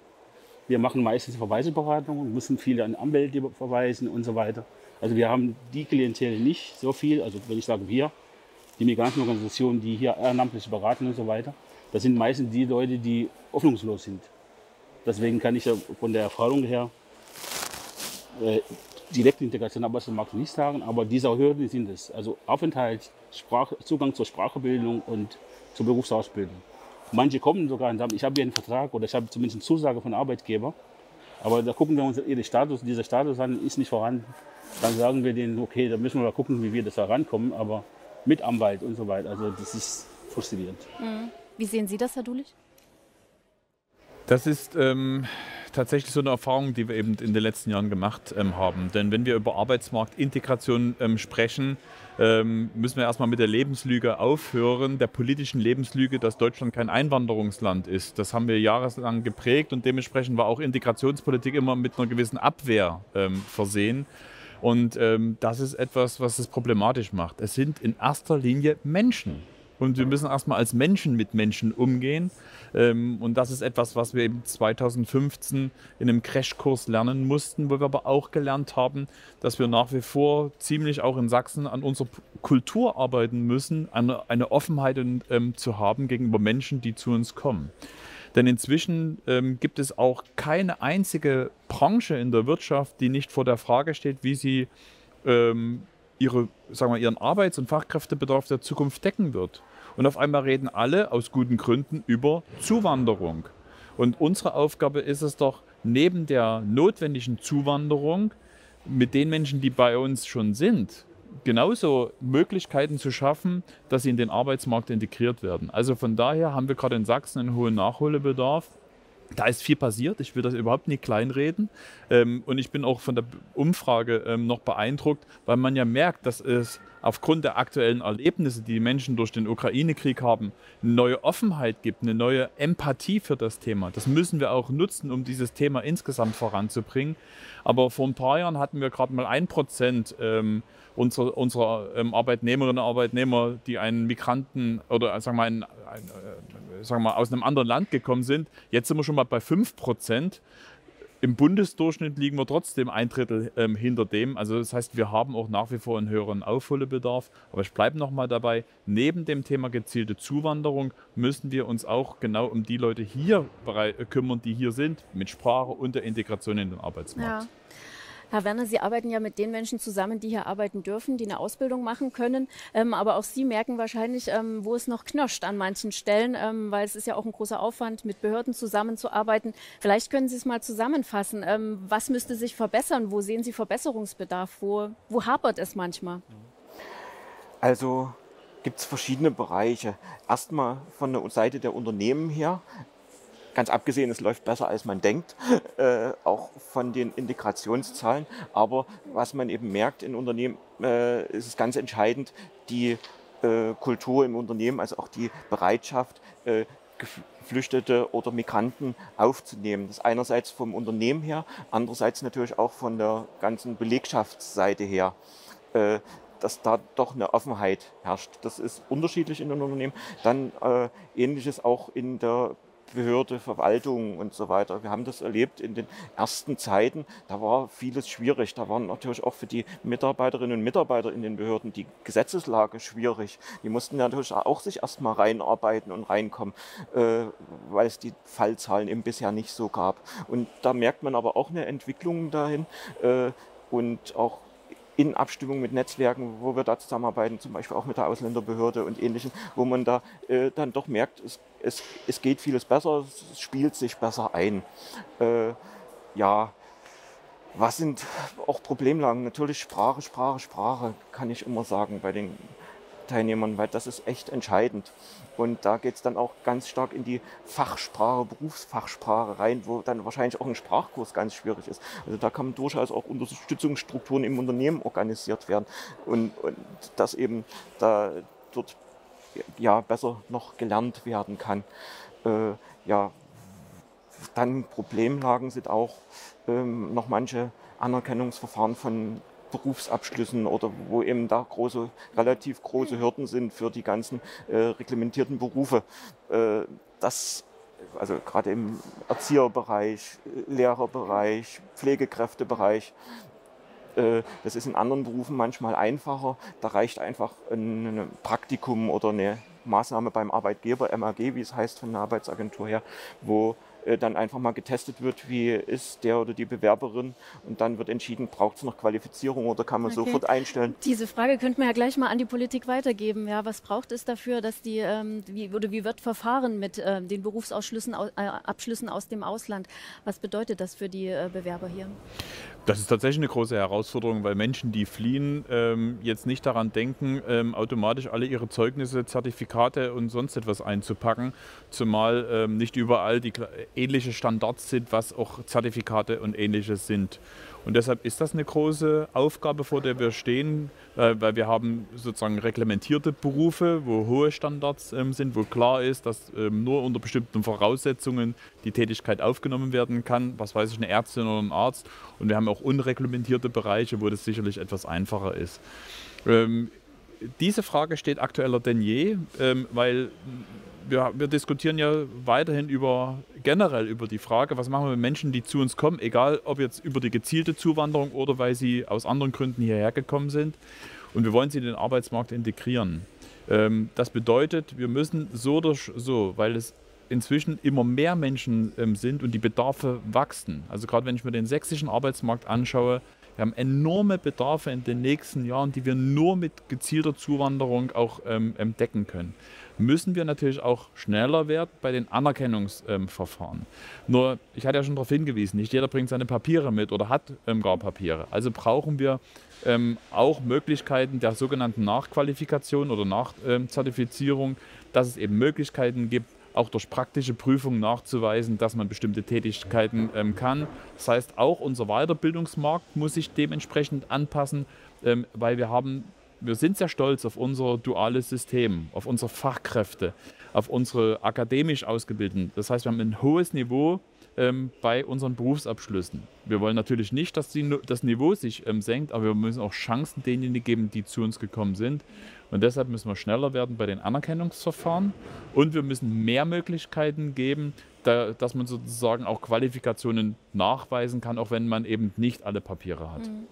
Wir machen meistens Verweisberatungen, müssen viele an Anwälte verweisen und so weiter. Also wir haben die Klientel nicht so viel, also wenn ich sage wir, die Migrantenorganisationen, die hier ehrenamtlich beraten und so weiter, das sind meistens die Leute, die hoffnungslos sind. Deswegen kann ich ja von der Erfahrung her äh, direkte Integration am Arbeitsmarkt nicht sagen, aber diese Hürden sind es. Also Aufenthalt, Sprach, Zugang zur Sprachbildung und zur Berufsausbildung. Manche kommen sogar und sagen, ich habe hier einen Vertrag oder ich habe zumindest eine Zusage von Arbeitgeber, Aber da gucken wir uns den Status, dieser Status an, ist nicht vorhanden. Dann sagen wir denen, okay, da müssen wir mal gucken, wie wir das herankommen, aber mit Anwalt und so weiter. Also das ist frustrierend. Mhm. Wie sehen Sie das, Herr Dulich? Das ist ähm, tatsächlich so eine Erfahrung, die wir eben in den letzten Jahren gemacht ähm, haben. Denn wenn wir über Arbeitsmarktintegration ähm, sprechen, ähm, müssen wir erstmal mit der Lebenslüge aufhören, der politischen Lebenslüge, dass Deutschland kein Einwanderungsland ist. Das haben wir jahrelang geprägt und dementsprechend war auch Integrationspolitik immer mit einer gewissen Abwehr ähm, versehen. Und ähm, das ist etwas, was es problematisch macht. Es sind in erster Linie Menschen. Und wir müssen erstmal als Menschen mit Menschen umgehen. Ähm, und das ist etwas, was wir eben 2015 in einem Crashkurs lernen mussten, wo wir aber auch gelernt haben, dass wir nach wie vor ziemlich auch in Sachsen an unserer Kultur arbeiten müssen, eine, eine Offenheit ähm, zu haben gegenüber Menschen, die zu uns kommen. Denn inzwischen ähm, gibt es auch keine einzige Branche in der Wirtschaft, die nicht vor der Frage steht, wie sie ähm, ihre, sagen wir, ihren Arbeits- und Fachkräftebedarf der Zukunft decken wird. Und auf einmal reden alle aus guten Gründen über Zuwanderung. Und unsere Aufgabe ist es doch, neben der notwendigen Zuwanderung mit den Menschen, die bei uns schon sind, genauso Möglichkeiten zu schaffen, dass sie in den Arbeitsmarkt integriert werden. Also von daher haben wir gerade in Sachsen einen hohen Nachholbedarf. Da ist viel passiert, ich will das überhaupt nicht kleinreden. Ähm, und ich bin auch von der Umfrage ähm, noch beeindruckt, weil man ja merkt, dass es aufgrund der aktuellen Erlebnisse, die die Menschen durch den Ukraine-Krieg haben, eine neue Offenheit gibt, eine neue Empathie für das Thema. Das müssen wir auch nutzen, um dieses Thema insgesamt voranzubringen. Aber vor ein paar Jahren hatten wir gerade mal ein Prozent ähm, unserer, unserer ähm, Arbeitnehmerinnen und Arbeitnehmer, die einen Migranten oder sagen wir, mal, ein, ein, äh, sagen wir mal aus einem anderen Land gekommen sind. Jetzt sind wir schon mal bei 5 Prozent. Im Bundesdurchschnitt liegen wir trotzdem ein Drittel ähm, hinter dem. Also das heißt, wir haben auch nach wie vor einen höheren Aufholbedarf. Aber ich bleibe nochmal dabei, neben dem Thema gezielte Zuwanderung müssen wir uns auch genau um die Leute hier kümmern, die hier sind, mit Sprache und der Integration in den Arbeitsmarkt. Ja. Herr Werner, Sie arbeiten ja mit den Menschen zusammen, die hier arbeiten dürfen, die eine Ausbildung machen können. Ähm, aber auch Sie merken wahrscheinlich, ähm, wo es noch knirscht an manchen Stellen, ähm, weil es ist ja auch ein großer Aufwand, mit Behörden zusammenzuarbeiten. Vielleicht können Sie es mal zusammenfassen. Ähm, was müsste sich verbessern? Wo sehen Sie Verbesserungsbedarf? Wo, wo hapert es manchmal? Also gibt es verschiedene Bereiche. Erstmal von der Seite der Unternehmen her Ganz abgesehen, es läuft besser, als man denkt, äh, auch von den Integrationszahlen. Aber was man eben merkt in Unternehmen, äh, ist es ganz entscheidend, die äh, Kultur im Unternehmen, also auch die Bereitschaft, äh, Geflüchtete oder Migranten aufzunehmen. Das einerseits vom Unternehmen her, andererseits natürlich auch von der ganzen Belegschaftsseite her äh, dass da doch eine Offenheit herrscht. Das ist unterschiedlich in den Unternehmen. Dann äh, ähnliches auch in der Behörde, Verwaltung und so weiter. Wir haben das erlebt in den ersten Zeiten. Da war vieles schwierig. Da waren natürlich auch für die Mitarbeiterinnen und Mitarbeiter in den Behörden die Gesetzeslage schwierig. Die mussten natürlich auch sich erstmal reinarbeiten und reinkommen, äh, weil es die Fallzahlen eben bisher nicht so gab. Und da merkt man aber auch eine Entwicklung dahin äh, und auch in Abstimmung mit Netzwerken, wo wir da zusammenarbeiten, zum Beispiel auch mit der Ausländerbehörde und ähnlichem, wo man da äh, dann doch merkt, es, es, es geht vieles besser, es spielt sich besser ein. Äh, ja, was sind auch Problemlagen? Natürlich Sprache, Sprache, Sprache, kann ich immer sagen bei den Teilnehmern, weil das ist echt entscheidend. Und da geht es dann auch ganz stark in die Fachsprache, Berufsfachsprache rein, wo dann wahrscheinlich auch ein Sprachkurs ganz schwierig ist. Also da kann durchaus auch Unterstützungsstrukturen im Unternehmen organisiert werden und, und dass eben da dort ja besser noch gelernt werden kann. Äh, ja, dann Problemlagen sind auch ähm, noch manche Anerkennungsverfahren von Berufsabschlüssen oder wo eben da große, relativ große Hürden sind für die ganzen äh, reglementierten Berufe. Äh, das also gerade im Erzieherbereich, Lehrerbereich, Pflegekräftebereich. Äh, das ist in anderen Berufen manchmal einfacher. Da reicht einfach ein Praktikum oder eine Maßnahme beim Arbeitgeber, MAG, wie es heißt von der Arbeitsagentur her, wo äh, dann einfach mal getestet wird, wie ist der oder die Bewerberin und dann wird entschieden, braucht es noch Qualifizierung oder kann man Okay. sofort einstellen. Diese Frage könnten wir ja gleich mal an die Politik weitergeben. Ja, was braucht es dafür, dass die, ähm, wie, oder wie wird verfahren mit ähm, den Berufsausschlüssen, au- äh, Abschlüssen aus dem Ausland? Was bedeutet das für die äh, Bewerber hier? Das ist tatsächlich eine große Herausforderung, weil Menschen, die fliehen, ähm, jetzt nicht daran denken, ähm, automatisch alle ihre Zeugnisse, Zertifikate und sonst etwas einzupacken, zumal ähm, nicht überall die ähnliche Standards sind, was auch Zertifikate und ähnliches sind. Und deshalb ist das eine große Aufgabe, vor der wir stehen, äh, weil wir haben sozusagen reglementierte Berufe, wo hohe Standards ähm, sind, wo klar ist, dass ähm, nur unter bestimmten Voraussetzungen die Tätigkeit aufgenommen werden kann. Was weiß ich, eine Ärztin oder ein Arzt. Und wir haben auch unreglementierte Bereiche, wo das sicherlich etwas einfacher ist. Ähm, diese Frage steht aktueller denn je, weil wir, wir diskutieren ja weiterhin über generell über die Frage, was machen wir mit Menschen, die zu uns kommen, egal ob jetzt über die gezielte Zuwanderung oder weil sie aus anderen Gründen hierher gekommen sind. Und wir wollen sie in den Arbeitsmarkt integrieren. Ähm, das bedeutet, wir müssen so oder so, weil es inzwischen immer mehr Menschen ähm, sind und die Bedarfe wachsen. Also gerade wenn ich mir den sächsischen Arbeitsmarkt anschaue, wir haben enorme Bedarfe in den nächsten Jahren, die wir nur mit gezielter Zuwanderung auch ähm, decken können. Müssen wir natürlich auch schneller werden bei den Anerkennungsverfahren. Nur, ich hatte ja schon darauf hingewiesen, nicht jeder bringt seine Papiere mit oder hat ähm, gar Papiere. Also brauchen wir ähm, auch Möglichkeiten der sogenannten Nachqualifikation oder Nachzertifizierung, dass es eben Möglichkeiten gibt, auch durch praktische Prüfungen nachzuweisen, dass man bestimmte Tätigkeiten ähm, kann. Das heißt, auch unser Weiterbildungsmarkt muss sich dementsprechend anpassen, ähm, weil wir haben, wir sind sehr stolz auf unser duales System, auf unsere Fachkräfte, auf unsere akademisch Ausgebildeten. Das heißt, wir haben ein hohes Niveau ähm, bei unseren Berufsabschlüssen. Wir wollen natürlich nicht, dass die, das Niveau sich ähm, senkt, aber wir müssen auch Chancen denjenigen geben, die zu uns gekommen sind. Und deshalb müssen wir schneller werden bei den Anerkennungsverfahren und wir müssen mehr Möglichkeiten geben, da, dass man sozusagen auch Qualifikationen nachweisen kann, auch wenn man eben nicht alle Papiere hat. Mhm.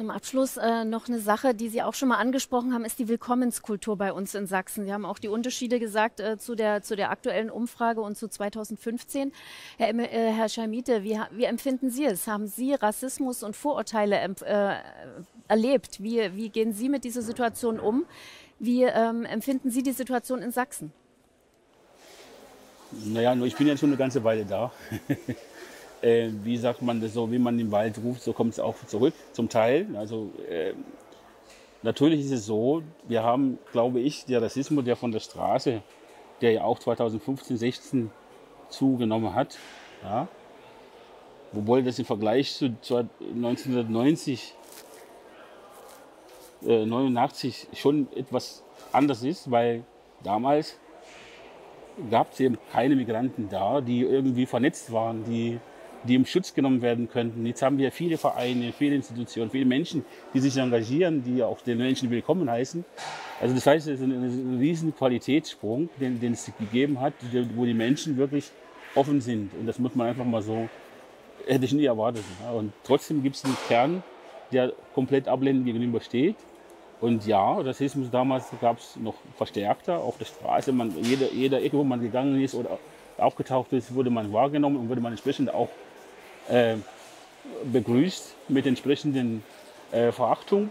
Zum Abschluss äh, noch eine Sache, die Sie auch schon mal angesprochen haben, ist die Willkommenskultur bei uns in Sachsen. Sie haben auch die Unterschiede gesagt äh, zu, der, zu der aktuellen Umfrage und zu 2015. Herr, äh, Herr Schalmite, wie, wie empfinden Sie es? Haben Sie Rassismus und Vorurteile äh, erlebt? Wie, wie gehen Sie mit dieser Situation um? Wie ähm, empfinden Sie die Situation in Sachsen? Naja, nur ich bin ja schon eine ganze Weile da. äh, wie sagt man das so, wie man den Wald ruft, so kommt es auch zurück, zum Teil. Also äh, natürlich ist es so, wir haben, glaube ich, der Rassismus, der von der Straße, der ja auch 2015, 16 zugenommen hat, ja, wobei das im Vergleich zu, zu 1990, äh, 89 schon etwas anders ist, weil damals gab es eben keine Migranten da, die irgendwie vernetzt waren, die, die im Schutz genommen werden könnten. Jetzt haben wir viele Vereine, viele Institutionen, viele Menschen, die sich engagieren, die auch den Menschen willkommen heißen. Also das heißt, es ist ein, ein riesen Qualitätssprung, den, den es gegeben hat, wo die Menschen wirklich offen sind. Und das muss man einfach mal so, hätte ich nie erwartet. Und trotzdem gibt es einen Kern, der komplett ablehnend gegenüber steht. Und ja, Rassismus damals gab es noch verstärkter auf der Straße. Man, jeder, jeder Ecke, wo man gegangen ist oder aufgetaucht ist, wurde man wahrgenommen und wurde man entsprechend auch äh, begrüßt mit entsprechenden äh, Verachtung.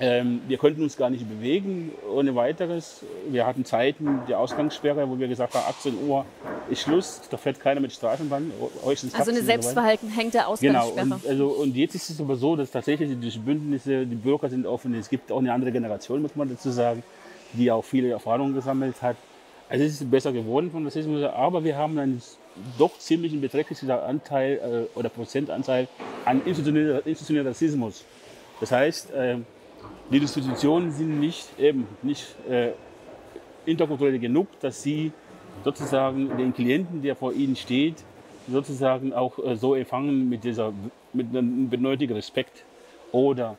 Ähm, wir konnten uns gar nicht bewegen ohne weiteres. Wir hatten Zeiten der Ausgangssperre, wo wir gesagt haben, 18 Uhr ist Schluss, da fährt keiner mit Straßenbahn. Also eine selbstverhalten hängte Genau, Ausgangssperre. und, also, und jetzt ist es aber so, dass tatsächlich durch Bündnisse, die Bürger sind offen, es gibt auch eine andere Generation, muss man dazu sagen, die auch viele Erfahrungen gesammelt hat. Also es ist besser geworden von Rassismus, aber wir haben einen doch ziemlich beträchtlichen Anteil äh, oder Prozentanteil an institutionellen institutionellen Rassismus. Das heißt, äh, die Institutionen sind nicht eben nicht äh, interkulturell genug, dass sie sozusagen den Klienten, der vor ihnen steht, sozusagen auch äh, so empfangen mit dieser mit einem benötigten Respekt oder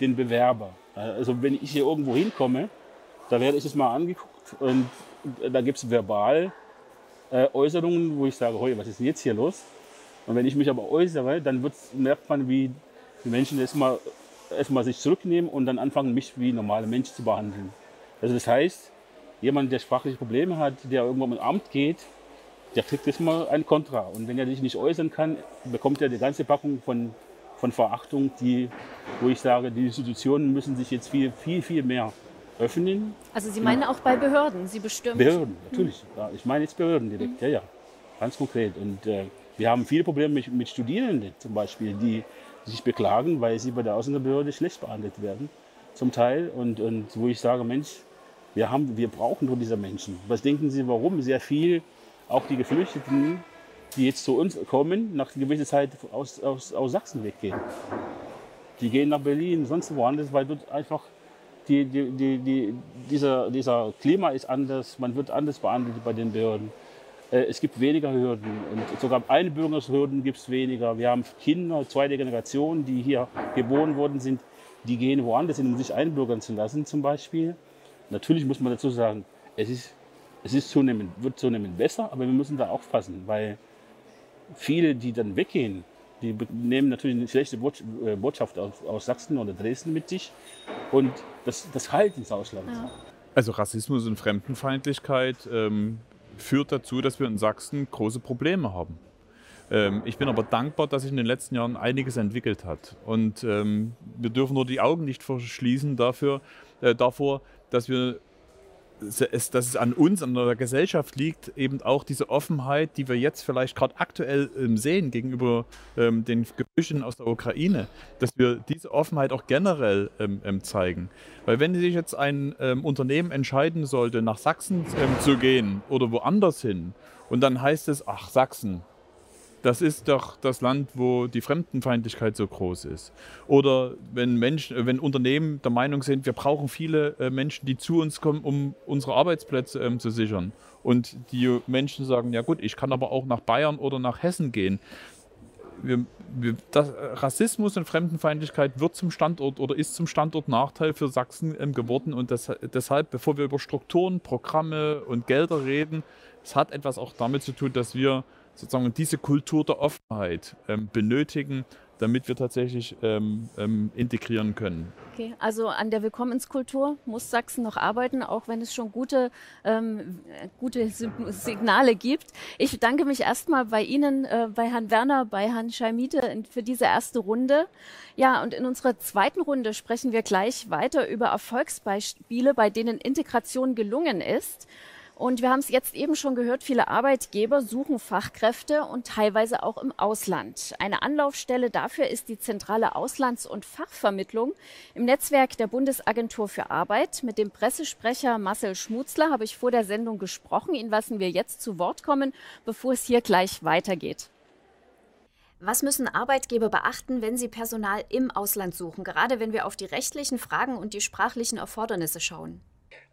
den Bewerber. Also wenn ich hier irgendwo hinkomme, da werde ich es mal angeguckt und da gibt es verbal Äußerungen, wo ich sage, hey, was ist denn jetzt hier los? Und wenn ich mich aber äußere, dann merkt man, wie die Menschen erstmal erstmal sich zurücknehmen und dann anfangen, mich wie normale Menschen zu behandeln. Also das heißt, jemand, der sprachliche Probleme hat, der irgendwo im Amt geht, der kriegt jetzt mal ein Kontra. Und wenn er sich nicht äußern kann, bekommt er die ganze Packung von, von Verachtung, die, wo ich sage, die Institutionen müssen sich jetzt viel, viel, viel mehr öffnen. Also Sie meinen auch bei Behörden, Sie bestimmen? Behörden, natürlich. Ja, ich meine jetzt Behörden direkt, ja, ja, ganz konkret. Und äh, wir haben viele Probleme mit, mit Studierenden zum Beispiel, die sich beklagen, weil sie bei der Ausländerbehörde schlecht behandelt werden, zum Teil. Und, und wo ich sage, Mensch, wir, haben, wir brauchen nur diese Menschen. Was denken Sie, warum sehr viel, auch die Geflüchteten, die jetzt zu uns kommen, nach einer gewissen Zeit aus, aus, aus Sachsen weggehen? Die gehen nach Berlin, sonst woanders, weil dort einfach die, die, die, die, dieser, dieser Klima ist anders, man wird anders behandelt bei den Behörden. Äh, es gibt weniger Hürden und sogar Einbürgerungshürden gibt es weniger. Wir haben Kinder, zweite Generation, die hier geboren worden sind, die gehen woanders hin, um sich einbürgern zu lassen zum Beispiel. Natürlich muss man dazu sagen, es, ist, es ist zunehmend, wird zunehmend besser, aber wir müssen da aufpassen, weil viele, die dann weggehen, die nehmen natürlich eine schlechte äh, Botschaft aus, Sachsen oder Dresden mit sich und das, das halt ins Ausland. Ja. Also Rassismus und Fremdenfeindlichkeit ähm, führt dazu, dass wir in Sachsen große Probleme haben. Ähm, ich bin aber dankbar, dass sich in den letzten Jahren einiges entwickelt hat. Und ähm, wir dürfen nur die Augen nicht verschließen dafür, äh, davor, dass wir es, dass es an uns, an der Gesellschaft liegt, eben auch diese Offenheit, die wir jetzt vielleicht gerade aktuell ähm, sehen gegenüber ähm, den Geflüchteten aus der Ukraine, dass wir diese Offenheit auch generell ähm, ähm zeigen. Weil wenn sich jetzt ein ähm, Unternehmen entscheiden sollte, nach Sachsen ähm, zu gehen oder woanders hin, und dann heißt es, ach Sachsen, das ist doch das Land, wo die Fremdenfeindlichkeit so groß ist. Oder wenn Menschen, wenn Unternehmen der Meinung sind, wir brauchen viele äh, Menschen, die zu uns kommen, um unsere Arbeitsplätze ähm, zu sichern. Und die Menschen sagen, ja gut, ich kann aber auch nach Bayern oder nach Hessen gehen. Wir, wir, das, Rassismus und Fremdenfeindlichkeit wird zum Standort oder ist zum Standort Nachteil für Sachsen ähm, geworden. Und das, deshalb, bevor wir über Strukturen, Programme und Gelder reden, es hat etwas auch damit zu tun, dass wir sozusagen diese Kultur der Offenheit ähm, benötigen, damit wir tatsächlich ähm, ähm, integrieren können. Okay, also an der Willkommenskultur muss Sachsen noch arbeiten, auch wenn es schon gute, ähm, gute Signale gibt. Ich bedanke mich erstmal bei Ihnen, äh, bei Herrn Werner, bei Herrn Scheimite für diese erste Runde. Ja, und in unserer zweiten Runde sprechen wir gleich weiter über Erfolgsbeispiele, bei denen Integration gelungen ist. Und wir haben es jetzt eben schon gehört, viele Arbeitgeber suchen Fachkräfte und teilweise auch im Ausland. Eine Anlaufstelle dafür ist die zentrale Auslands- und Fachvermittlung im Netzwerk der Bundesagentur für Arbeit. Mit dem Pressesprecher Marcel Schmutzler habe ich vor der Sendung gesprochen. Ihn lassen wir jetzt zu Wort kommen, bevor es hier gleich weitergeht. Was müssen Arbeitgeber beachten, wenn sie Personal im Ausland suchen, gerade wenn wir auf die rechtlichen Fragen und die sprachlichen Erfordernisse schauen?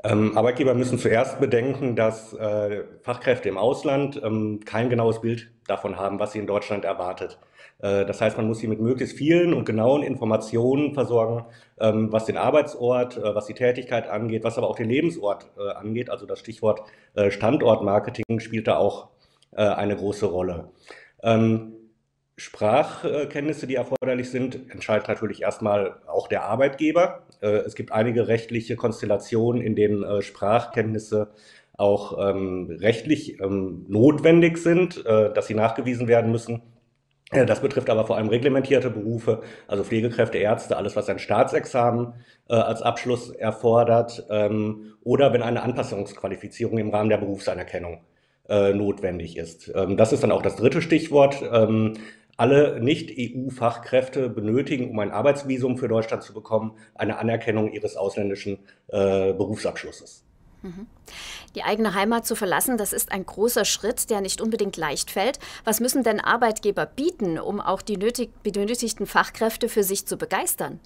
Ähm, Arbeitgeber müssen zuerst bedenken, dass äh, Fachkräfte im Ausland ähm, kein genaues Bild davon haben, was sie in Deutschland erwartet. Äh, das heißt, man muss sie mit möglichst vielen und genauen Informationen versorgen, ähm, was den Arbeitsort, äh, was die Tätigkeit angeht, was aber auch den Lebensort angeht. Also das Stichwort Standortmarketing spielt da auch eine große Rolle. Sprachkenntnisse, die erforderlich sind, entscheidet natürlich erstmal auch der Arbeitgeber. Äh, es gibt einige rechtliche Konstellationen, in denen äh, Sprachkenntnisse auch ähm, rechtlich ähm, notwendig sind, äh, dass sie nachgewiesen werden müssen. Das betrifft aber vor allem reglementierte Berufe, also Pflegekräfte, Ärzte, alles, was ein Staatsexamen äh, als Abschluss erfordert, ähm, oder wenn eine Anpassungsqualifizierung im Rahmen der Berufsanerkennung äh, notwendig ist. Ähm, das ist dann auch das dritte Stichwort. Alle Nicht-EU-Fachkräfte benötigen, um ein Arbeitsvisum für Deutschland zu bekommen, eine Anerkennung ihres ausländischen äh, Berufsabschlusses. Mhm. Die eigene Heimat zu verlassen, das ist ein großer Schritt, der nicht unbedingt leicht fällt. Was müssen denn Arbeitgeber bieten, um auch die nötig, benötigten Fachkräfte für sich zu begeistern?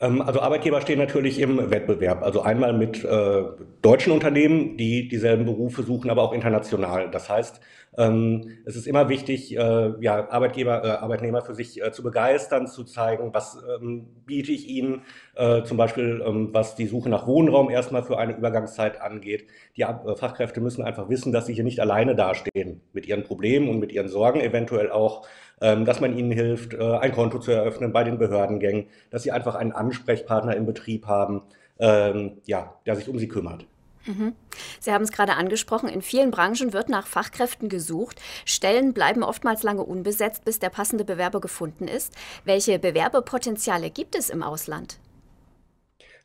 Ähm, also Arbeitgeber stehen natürlich im Wettbewerb. Also einmal mit äh, deutschen Unternehmen, die dieselben Berufe suchen, aber auch international. Das heißt, ähm, es ist immer wichtig, äh, ja, Arbeitgeber, äh, Arbeitnehmer für sich äh, zu begeistern, zu zeigen, was ähm, biete ich ihnen, äh, zum Beispiel ähm, was die Suche nach Wohnraum erstmal für eine Übergangszeit angeht. Die äh, Fachkräfte müssen einfach wissen, dass sie hier nicht alleine dastehen mit ihren Problemen und mit ihren Sorgen eventuell auch, ähm, dass man ihnen hilft, äh, ein Konto zu eröffnen bei den Behördengängen, dass sie einfach einen Ansprechpartner im Betrieb haben, ähm, ja, der sich um sie kümmert. Mhm. Sie haben es gerade angesprochen, in vielen Branchen wird nach Fachkräften gesucht. Stellen bleiben oftmals lange unbesetzt, bis der passende Bewerber gefunden ist. Welche Bewerberpotenziale gibt es im Ausland?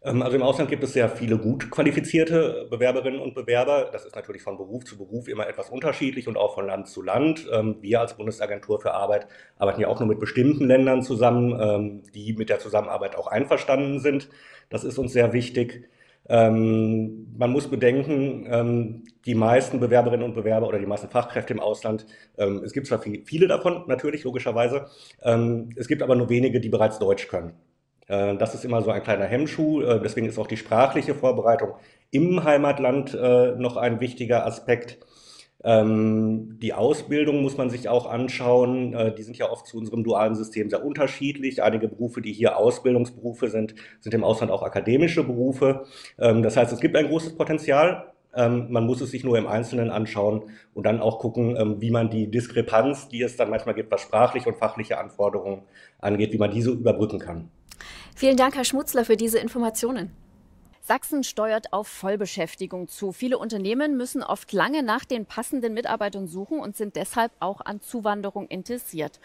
Ähm, also im Ausland gibt es sehr viele gut qualifizierte Bewerberinnen und Bewerber. Das ist natürlich von Beruf zu Beruf immer etwas unterschiedlich und auch von Land zu Land. Ähm, wir als Bundesagentur für Arbeit arbeiten ja auch nur mit bestimmten Ländern zusammen, ähm, die mit der Zusammenarbeit auch einverstanden sind. Das ist uns sehr wichtig. Man muss bedenken, die meisten Bewerberinnen und Bewerber oder die meisten Fachkräfte im Ausland, es gibt zwar viele davon, natürlich, logischerweise, es gibt aber nur wenige, die bereits Deutsch können. Äh, das ist immer so ein kleiner Hemmschuh. Äh, deswegen ist auch die sprachliche Vorbereitung im Heimatland äh, noch ein wichtiger Aspekt. Ähm, die Ausbildung muss man sich auch anschauen. Die sind ja oft zu unserem dualen System sehr unterschiedlich. Einige Berufe, die hier Ausbildungsberufe sind, sind im Ausland auch akademische Berufe. Ähm, das heißt, es gibt ein großes Potenzial. Ähm, man muss es sich nur im Einzelnen anschauen und dann auch gucken, wie man die Diskrepanz, die es dann manchmal gibt, was sprachliche und fachliche Anforderungen angeht, wie man diese überbrücken kann. Vielen Dank, Herr Schmutzler, für diese Informationen. Sachsen steuert auf Vollbeschäftigung zu. Viele Unternehmen müssen oft lange nach den passenden Mitarbeitern suchen und sind deshalb auch an Zuwanderung interessiert.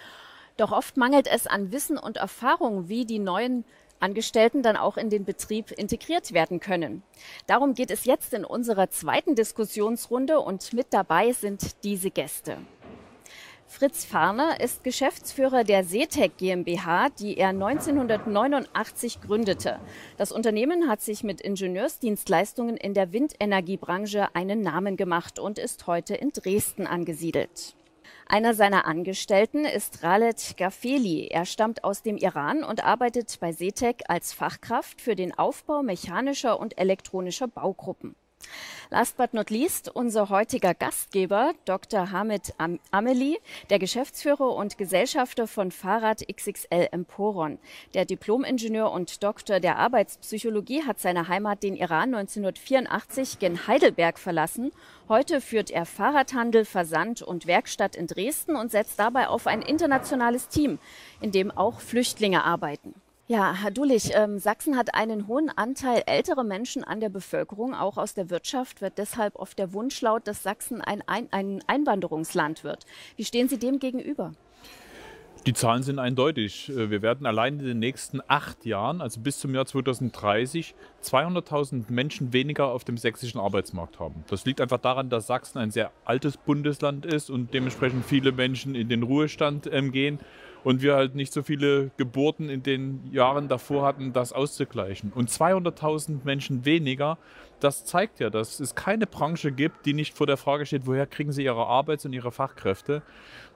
Doch oft mangelt es an Wissen und Erfahrung, wie die neuen Angestellten dann auch in den Betrieb integriert werden können. Darum geht es jetzt in unserer zweiten Diskussionsrunde und mit dabei sind diese Gäste. Fritz Farner ist Geschäftsführer der Setec GmbH, die er 1989 gründete. Das Unternehmen hat sich mit Ingenieursdienstleistungen in der Windenergiebranche einen Namen gemacht und ist heute in Dresden angesiedelt. Einer seiner Angestellten ist Ralet Gafeli. Er stammt aus dem Iran und arbeitet bei Setec als Fachkraft für den Aufbau mechanischer und elektronischer Baugruppen. Last but not least unser heutiger Gastgeber, Dr. Hamid Am Ameli, der Geschäftsführer und Gesellschafter von Fahrrad XXL Emporon. Der Diplomingenieur und Doktor der Arbeitspsychologie hat seine Heimat, den Iran, 1984 gen Heidelberg verlassen. Heute führt er Fahrradhandel, Versand und Werkstatt in Dresden und setzt dabei auf ein internationales Team, in dem auch Flüchtlinge arbeiten. Ja, Herr Dulich, ähm, Sachsen hat einen hohen Anteil älterer Menschen an der Bevölkerung, auch aus der Wirtschaft, wird deshalb oft der Wunsch laut, dass Sachsen ein, ein, ein Einwanderungsland wird. Wie stehen Sie dem gegenüber? Die Zahlen sind eindeutig. Äh, wir werden allein in den nächsten acht Jahren, also bis zum Jahr 2030, 200.000 Menschen weniger auf dem sächsischen Arbeitsmarkt haben. Das liegt einfach daran, dass Sachsen ein sehr altes Bundesland ist und dementsprechend viele Menschen in den Ruhestand ähm, gehen und wir halt nicht so viele Geburten in den Jahren davor hatten, das auszugleichen. Und 200.000 Menschen weniger, das zeigt ja, dass es keine Branche gibt, die nicht vor der Frage steht, woher kriegen sie ihre Arbeits- und ihre Fachkräfte.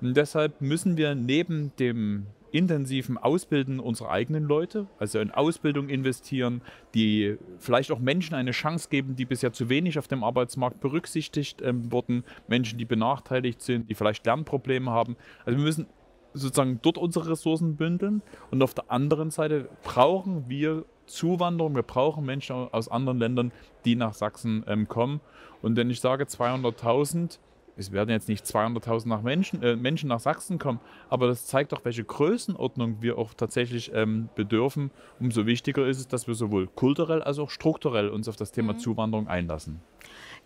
Und deshalb müssen wir neben dem intensiven Ausbilden unserer eigenen Leute, also in Ausbildung investieren, die vielleicht auch Menschen eine Chance geben, die bisher zu wenig auf dem Arbeitsmarkt berücksichtigt ähm, wurden, Menschen, die benachteiligt sind, die vielleicht Lernprobleme haben. Also wir müssen sozusagen dort unsere Ressourcen bündeln und auf der anderen Seite brauchen wir Zuwanderung, wir brauchen Menschen aus anderen Ländern, die nach Sachsen ähm, kommen. Und wenn ich sage 200.000, es werden jetzt nicht 200.000 nach Menschen, äh, Menschen nach Sachsen kommen, aber das zeigt doch, welche Größenordnung wir auch tatsächlich ähm, bedürfen. Umso wichtiger ist es, dass wir sowohl kulturell als auch strukturell uns auf das Thema mhm. Zuwanderung einlassen.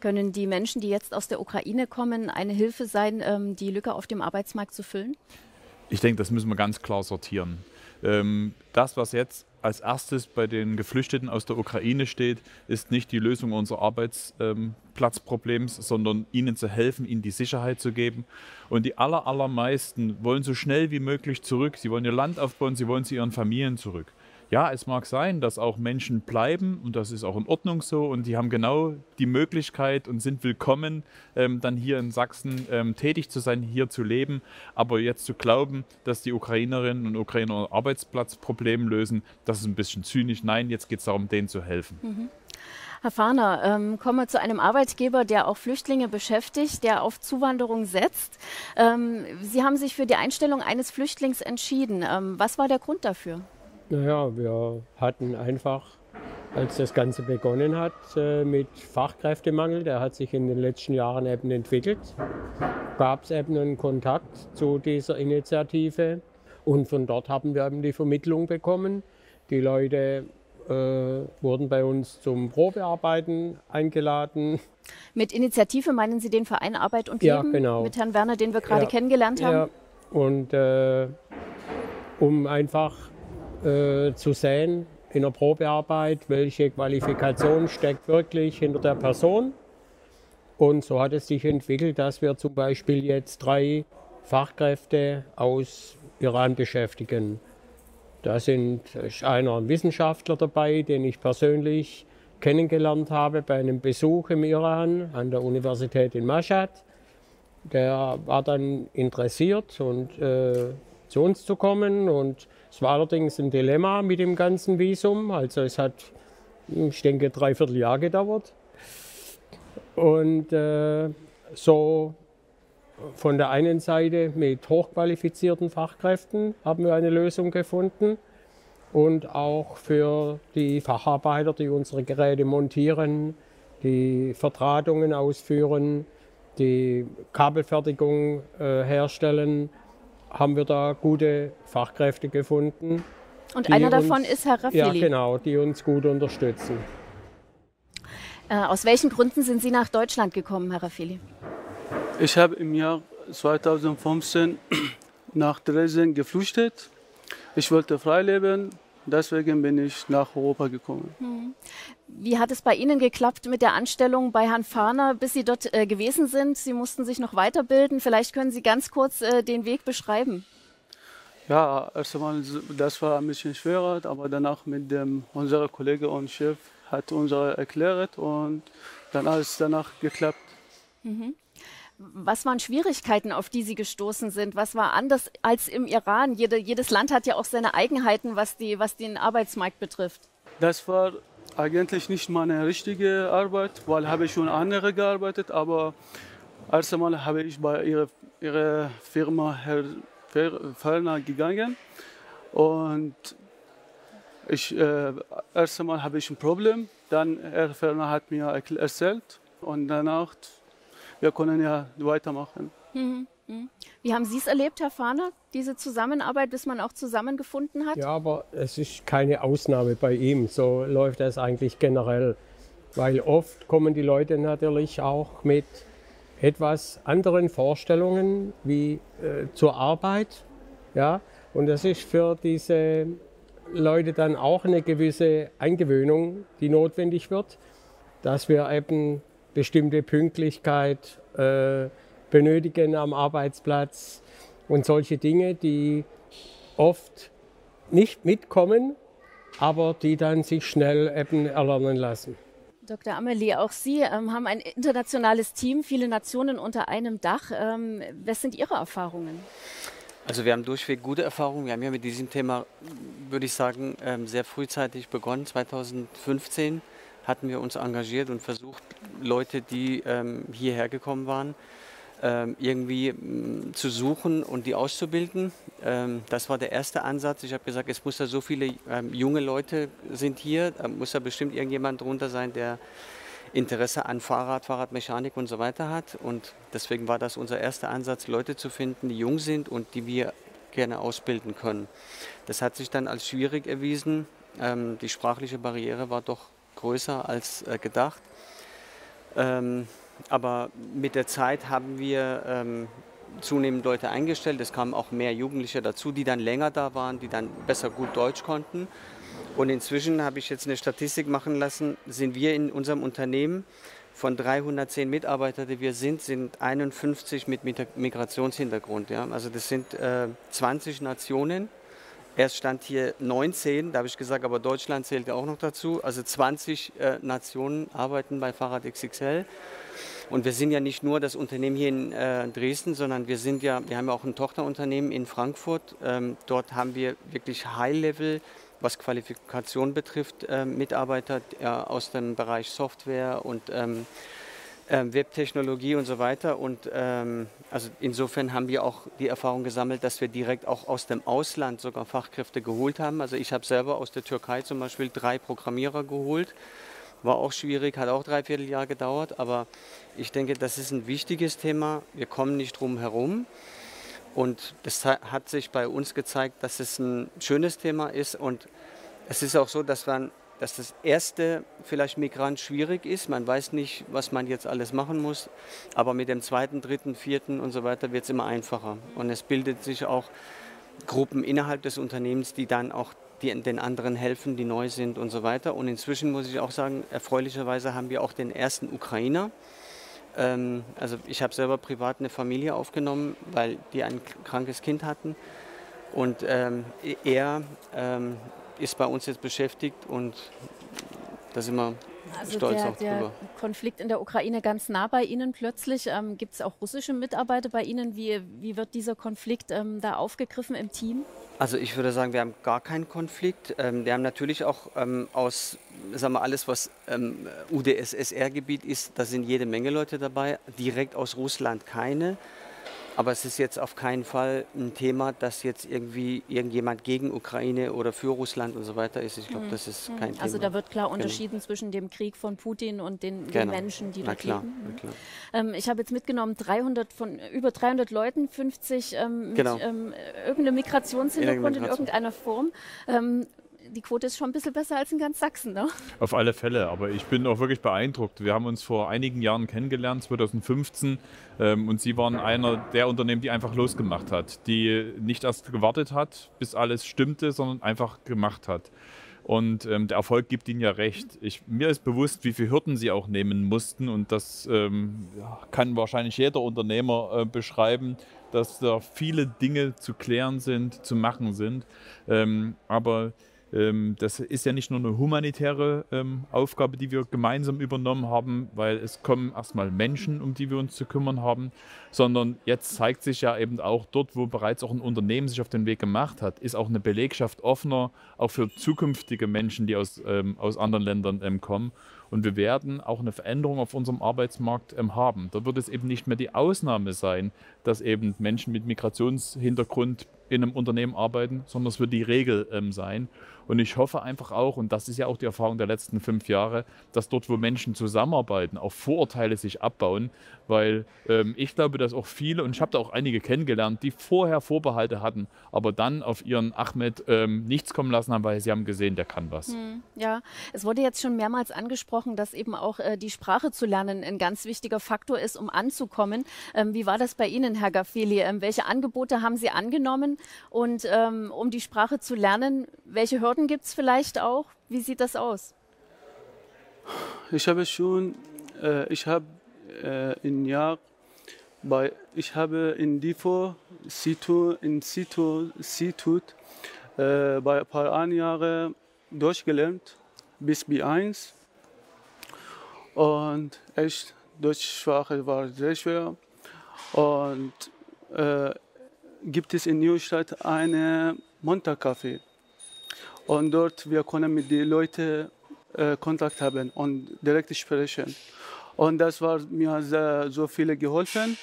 Können die Menschen, die jetzt aus der Ukraine kommen, eine Hilfe sein, ähm, die Lücke auf dem Arbeitsmarkt zu füllen? Ich denke, das müssen wir ganz klar sortieren. Ähm, das, was jetzt als erstes bei den Geflüchteten aus der Ukraine steht, ist nicht die Lösung unseres Arbeitsplatzproblems, sondern ihnen zu helfen, ihnen die Sicherheit zu geben. Und die aller, allermeisten wollen so schnell wie möglich zurück. Sie wollen ihr Land aufbauen, sie wollen zu ihren Familien zurück ja, es mag sein, dass auch Menschen bleiben und das ist auch in Ordnung so und die haben genau die Möglichkeit und sind willkommen, ähm, dann hier in Sachsen ähm, tätig zu sein, hier zu leben. Aber jetzt zu glauben, dass die Ukrainerinnen und Ukrainer Arbeitsplatzproblem lösen, das ist ein bisschen zynisch. Nein, jetzt geht es darum, denen zu helfen. Mhm. Herr Fahner, ähm, kommen wir zu einem Arbeitgeber, der auch Flüchtlinge beschäftigt, der auf Zuwanderung setzt. Ähm, Sie haben sich für die Einstellung eines Flüchtlings entschieden. Ähm, was war der Grund dafür? Naja, wir hatten einfach, als das Ganze begonnen hat, äh, mit Fachkräftemangel, der hat sich in den letzten Jahren eben entwickelt, gab es eben einen Kontakt zu dieser Initiative und von dort haben wir eben die Vermittlung bekommen. Die Leute äh, wurden bei uns zum Probearbeiten eingeladen. Mit Initiative meinen Sie den Verein Arbeit und Leben Ja, genau. mit Herrn Werner, den wir gerade Ja. kennengelernt haben? Ja, und äh, um einfach äh, zu sehen in der Probearbeit, welche Qualifikation steckt wirklich hinter der Person. Und so hat es sich entwickelt, dass wir zum Beispiel jetzt drei Fachkräfte aus Iran beschäftigen. Da sind ist einer ein Wissenschaftler dabei, den ich persönlich kennengelernt habe bei einem Besuch im Iran an der Universität in Mashhad. Der war dann interessiert und äh, zu uns zu kommen und es war allerdings ein Dilemma mit dem ganzen Visum. Also es hat, ich denke, dreiviertel Jahr gedauert. Und äh, so von der einen Seite mit hochqualifizierten Fachkräften haben wir eine Lösung gefunden und auch für die Facharbeiter, die unsere Geräte montieren, die Verdrahtungen ausführen, die Kabelfertigung äh, herstellen, haben wir da gute Fachkräfte gefunden. Und einer davon uns- ist Herr Ja, Raffili. genau, die uns gut unterstützen. Äh, aus welchen Gründen sind Sie nach Deutschland gekommen, Herr Raffili? Ich habe im Jahr 2015 nach Dresden geflüchtet. Ich wollte frei leben, deswegen bin ich nach Europa gekommen. Hm. Wie hat es bei Ihnen geklappt mit der Anstellung bei Herrn Fahner, bis Sie dort äh, gewesen sind? Sie mussten sich noch weiterbilden. Vielleicht können Sie ganz kurz äh, den Weg beschreiben. Ja, erst einmal, das war ein bisschen schwerer, aber danach mit dem, unser Kollege und Chef hat uns erklärt und dann alles danach geklappt. Mhm. Was waren Schwierigkeiten, auf die Sie gestoßen sind? Was war anders als im Iran? Jede, jedes Land hat ja auch seine Eigenheiten, was, die, was den Arbeitsmarkt betrifft. Das war eigentlich nicht meine richtige Arbeit, weil habe ich schon andere gearbeitet, aber erst einmal habe ich bei ihrer, ihrer Firma Herr Fer- Ferner gegangen und ich, äh, erst einmal habe ich ein Problem, dann Herr Ferner hat mir erzählt und danach, wir können ja weitermachen. Mhm. Wie haben Sie es erlebt, Herr Fahner, diese Zusammenarbeit, bis man auch zusammengefunden hat? Ja, aber es ist keine Ausnahme bei ihm. So läuft das eigentlich generell. Weil oft kommen die Leute natürlich auch mit etwas anderen Vorstellungen wie äh, zur Arbeit. Ja? Und das ist für diese Leute dann auch eine gewisse Eingewöhnung, die notwendig wird, dass wir eben bestimmte Pünktlichkeit äh, benötigen am Arbeitsplatz und solche Dinge, die oft nicht mitkommen, aber die dann sich schnell eben erlernen lassen. Dr. Amelie, auch Sie ähm, haben ein internationales Team, viele Nationen unter einem Dach. Ähm, was sind Ihre Erfahrungen? Also wir haben durchweg gute Erfahrungen. Wir haben ja mit diesem Thema, würde ich sagen, ähm, sehr frühzeitig begonnen. 2015 hatten wir uns engagiert und versucht, Leute, die ähm, hierher gekommen waren, irgendwie mm, zu suchen und die auszubilden. Ähm, Das war der erste Ansatz. Ich habe gesagt, es muss da so viele ähm, junge Leute sind hier, da muss da bestimmt irgendjemand drunter sein, der Interesse an Fahrrad, Fahrradmechanik und so weiter hat. Und deswegen war das unser erster Ansatz, Leute zu finden, die jung sind und die wir gerne ausbilden können. Das hat sich dann als schwierig erwiesen. Ähm, die sprachliche Barriere war doch größer als äh, gedacht. Aber mit der Zeit haben wir ähm, zunehmend Leute eingestellt. Es kamen auch mehr Jugendliche dazu, die dann länger da waren, die dann besser gut Deutsch konnten. Und inzwischen habe ich jetzt eine Statistik machen lassen, sind wir in unserem Unternehmen von 310 Mitarbeitern, die wir sind, sind 51 mit Mit- Migrationshintergrund. Ja? Also das sind äh, 20 Nationen. Erst stand hier 19, da habe ich gesagt, aber Deutschland zählt ja auch noch dazu. Also 20 äh, Nationen arbeiten bei Fahrrad XXL. Und wir sind ja nicht nur das Unternehmen hier in äh, Dresden, sondern wir sind ja, wir haben ja auch ein Tochterunternehmen in Frankfurt. Ähm, dort haben wir wirklich High-Level, was Qualifikation betrifft, ähm, Mitarbeiter äh, aus dem Bereich Software und ähm, ähm, Webtechnologie und so weiter. Und ähm, also insofern haben wir auch die Erfahrung gesammelt, dass wir direkt auch aus dem Ausland sogar Fachkräfte geholt haben. Also ich habe selber aus der Türkei zum Beispiel drei Programmierer geholt. War auch schwierig, hat auch dreiviertel Jahr gedauert, aber ich denke, das ist ein wichtiges Thema. Wir kommen nicht drum herum. Und das ha- hat sich bei uns gezeigt, dass es ein schönes Thema ist. Und es ist auch so, dass man, dass das erste vielleicht Migrant schwierig ist. Man weiß nicht, was man jetzt alles machen muss. Aber mit dem zweiten, dritten, vierten und so weiter wird es immer einfacher. Und es bildet sich auch Gruppen innerhalb des Unternehmens, die dann auch die, den anderen helfen, die neu sind und so weiter. Und inzwischen muss ich auch sagen, erfreulicherweise haben wir auch den ersten Ukrainer. Ähm, also ich habe selber privat eine Familie aufgenommen, weil die ein krankes Kind hatten. Und ähm, er ähm, ist bei uns jetzt beschäftigt und da sind wir Also stolz der, auch der drüber. Konflikt in der Ukraine ganz nah bei Ihnen plötzlich. Ähm, Gibt es auch russische Mitarbeiter bei Ihnen? Wie, wie wird dieser Konflikt ähm, da aufgegriffen im Team? Also ich würde sagen, wir haben gar keinen Konflikt. Ähm, wir haben natürlich auch ähm, aus, sagen wir, alles, was ähm, UdSSR-Gebiet ist, da sind jede Menge Leute dabei. Direkt aus Russland keine. Aber es ist jetzt auf keinen Fall ein Thema, dass jetzt irgendwie irgendjemand gegen Ukraine oder für Russland und so weiter ist. Ich glaube, Mhm. das ist Mhm. kein Thema. Also da wird klar Genau. unterschieden zwischen dem Krieg von Putin und den, den Genau. Menschen, die dort klar, leben. na klar. Ähm, ich habe jetzt mitgenommen, 300 von über 300 Leuten, 50 ähm, mit Genau. ähm, irgendeinem Migrationshintergrund in Migration. irgendeiner Form. Ähm, die Quote ist schon ein bisschen besser als in ganz Sachsen, ne? Auf alle Fälle, aber ich bin auch wirklich beeindruckt. Wir haben uns vor einigen Jahren kennengelernt, 2015, ähm, und sie waren einer der Unternehmen, die einfach losgemacht hat, die nicht erst gewartet hat, bis alles stimmte, sondern einfach gemacht hat. Und ähm, der Erfolg gibt ihnen ja recht. Ich, mir ist bewusst, wie viele Hürden sie auch nehmen mussten. Und das ähm, kann wahrscheinlich jeder Unternehmer äh, beschreiben, dass da viele Dinge zu klären sind, zu machen sind. Ähm, aber das ist ja nicht nur eine humanitäre ähm, Aufgabe, die wir gemeinsam übernommen haben, weil es kommen erstmal Menschen, um die wir uns zu kümmern haben, sondern jetzt zeigt sich ja eben auch dort, wo bereits auch ein Unternehmen sich auf den Weg gemacht hat, ist auch eine Belegschaft offener, auch für zukünftige Menschen, die aus, ähm, aus anderen Ländern ähm, kommen. Und wir werden auch eine Veränderung auf unserem Arbeitsmarkt ähm, haben. Da wird es eben nicht mehr die Ausnahme sein, dass eben Menschen mit Migrationshintergrund in einem Unternehmen arbeiten, sondern es wird die Regel ähm, sein. Und ich hoffe einfach auch, und das ist ja auch die Erfahrung der letzten fünf Jahre, dass dort, wo Menschen zusammenarbeiten, auch Vorurteile sich abbauen, weil ähm, ich glaube, dass auch viele, und ich habe da auch einige kennengelernt, die vorher Vorbehalte hatten, aber dann auf ihren Ahmed ähm, nichts kommen lassen haben, weil sie haben gesehen, der kann was. Hm, Ja, es wurde jetzt schon mehrmals angesprochen, dass eben auch äh, die Sprache zu lernen ein ganz wichtiger Faktor ist, um anzukommen. Ähm, wie war das bei Ihnen, Herr Gaffeli? Ähm, welche Angebote haben Sie angenommen? Und ähm, um die Sprache zu lernen, welche Hürden gibt es vielleicht auch? Wie sieht das aus? Ich habe schon, äh, ich habe äh, in Jahr bei, ich habe in DIFO, Situ, in Situ, Situt äh, bei ein paar ein Jahre Deutsch gelernt bis B1 und echt Deutschsprache war sehr schwer. Und äh, gibt es in Neustadt eine Montagcafé und dort wir können mit den Leuten äh, Kontakt haben und direkt sprechen. Und das war mir sehr, so viele geholfen.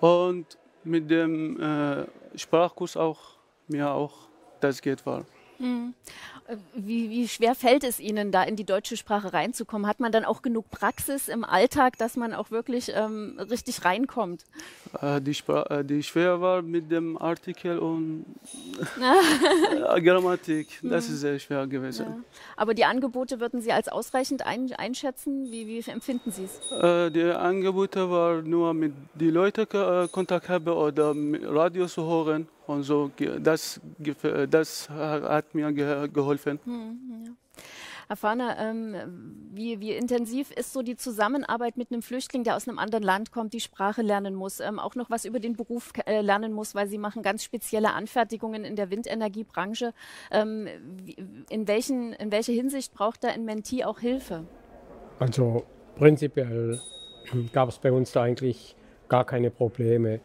Und mit dem äh, Sprachkurs auch mir auch das geht war. Hm. Wie, wie schwer fällt es Ihnen, da in die deutsche Sprache reinzukommen? Hat man dann auch genug Praxis im Alltag, dass man auch wirklich ähm, richtig reinkommt? Äh, die, Spra äh, die schwer war mit dem Artikel und Grammatik. Das Hm. ist sehr schwer gewesen. Ja. Aber die Angebote würden Sie als ausreichend ein, einschätzen? Wie, wie empfinden Sie es? Äh, die Angebote war nur mit den Leuten äh, Kontakt haben oder Radio zu hören und so. Das, das hat mir ge geholfen. Hm, ja. Herr Fahner, ähm, wie, wie intensiv ist so die Zusammenarbeit mit einem Flüchtling, der aus einem anderen Land kommt, die Sprache lernen muss, ähm, auch noch was über den Beruf äh, lernen muss, weil Sie machen ganz spezielle Anfertigungen in der Windenergiebranche. Ähm, wie, in, welchen, in welcher Hinsicht braucht da ein Mentee auch Hilfe? Also prinzipiell gab es bei uns da eigentlich gar keine Probleme.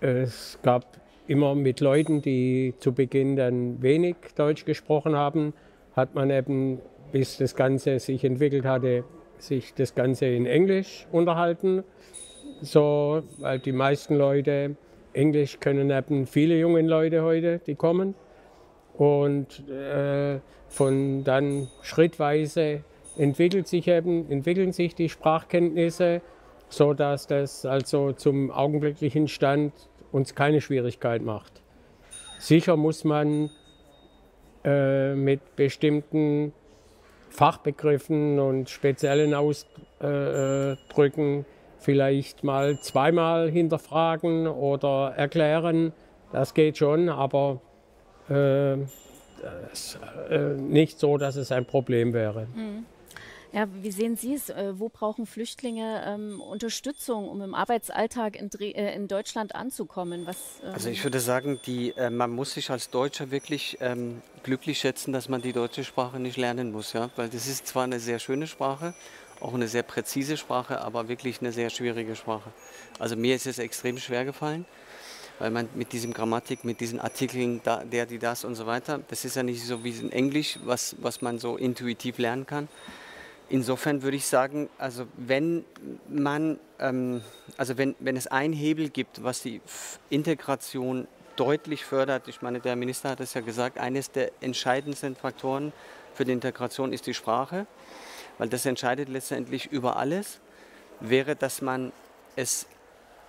Es gab immer mit Leuten, die zu Beginn dann wenig Deutsch gesprochen haben, hat man eben, bis das Ganze sich entwickelt hatte, sich das Ganze in Englisch unterhalten. So, weil die meisten Leute Englisch können eben viele junge Leute heute, die kommen. Und äh, von dann schrittweise entwickelt sich eben, entwickeln sich die Sprachkenntnisse, so dass das also zum augenblicklichen Stand uns keine Schwierigkeit macht. Sicher muss man äh, mit bestimmten Fachbegriffen und speziellen Ausdrücken vielleicht mal zweimal hinterfragen oder erklären. Das geht schon, aber äh, das, äh, nicht so, dass es ein Problem wäre. Mhm. Ja, wie sehen Sie es? Äh, wo brauchen Flüchtlinge ähm, Unterstützung, um im Arbeitsalltag in, äh, in Deutschland anzukommen? Was, ähm also ich würde sagen, die, äh, man muss sich als Deutscher wirklich ähm, glücklich schätzen, dass man die deutsche Sprache nicht lernen muss. Ja? Weil das ist zwar eine sehr schöne Sprache, auch eine sehr präzise Sprache, aber wirklich eine sehr schwierige Sprache. Also mir ist es extrem schwer gefallen weil man mit diesem Grammatik, mit diesen Artikeln, da, der, die, das und so weiter, das ist ja nicht so wie in Englisch, was, was man so intuitiv lernen kann. Insofern würde ich sagen, also wenn man, ähm, also wenn, wenn es einen Hebel gibt, was die Integration deutlich fördert, ich meine, der Minister hat es ja gesagt, eines der entscheidendsten Faktoren für die Integration ist die Sprache, weil das entscheidet letztendlich über alles, wäre, dass man es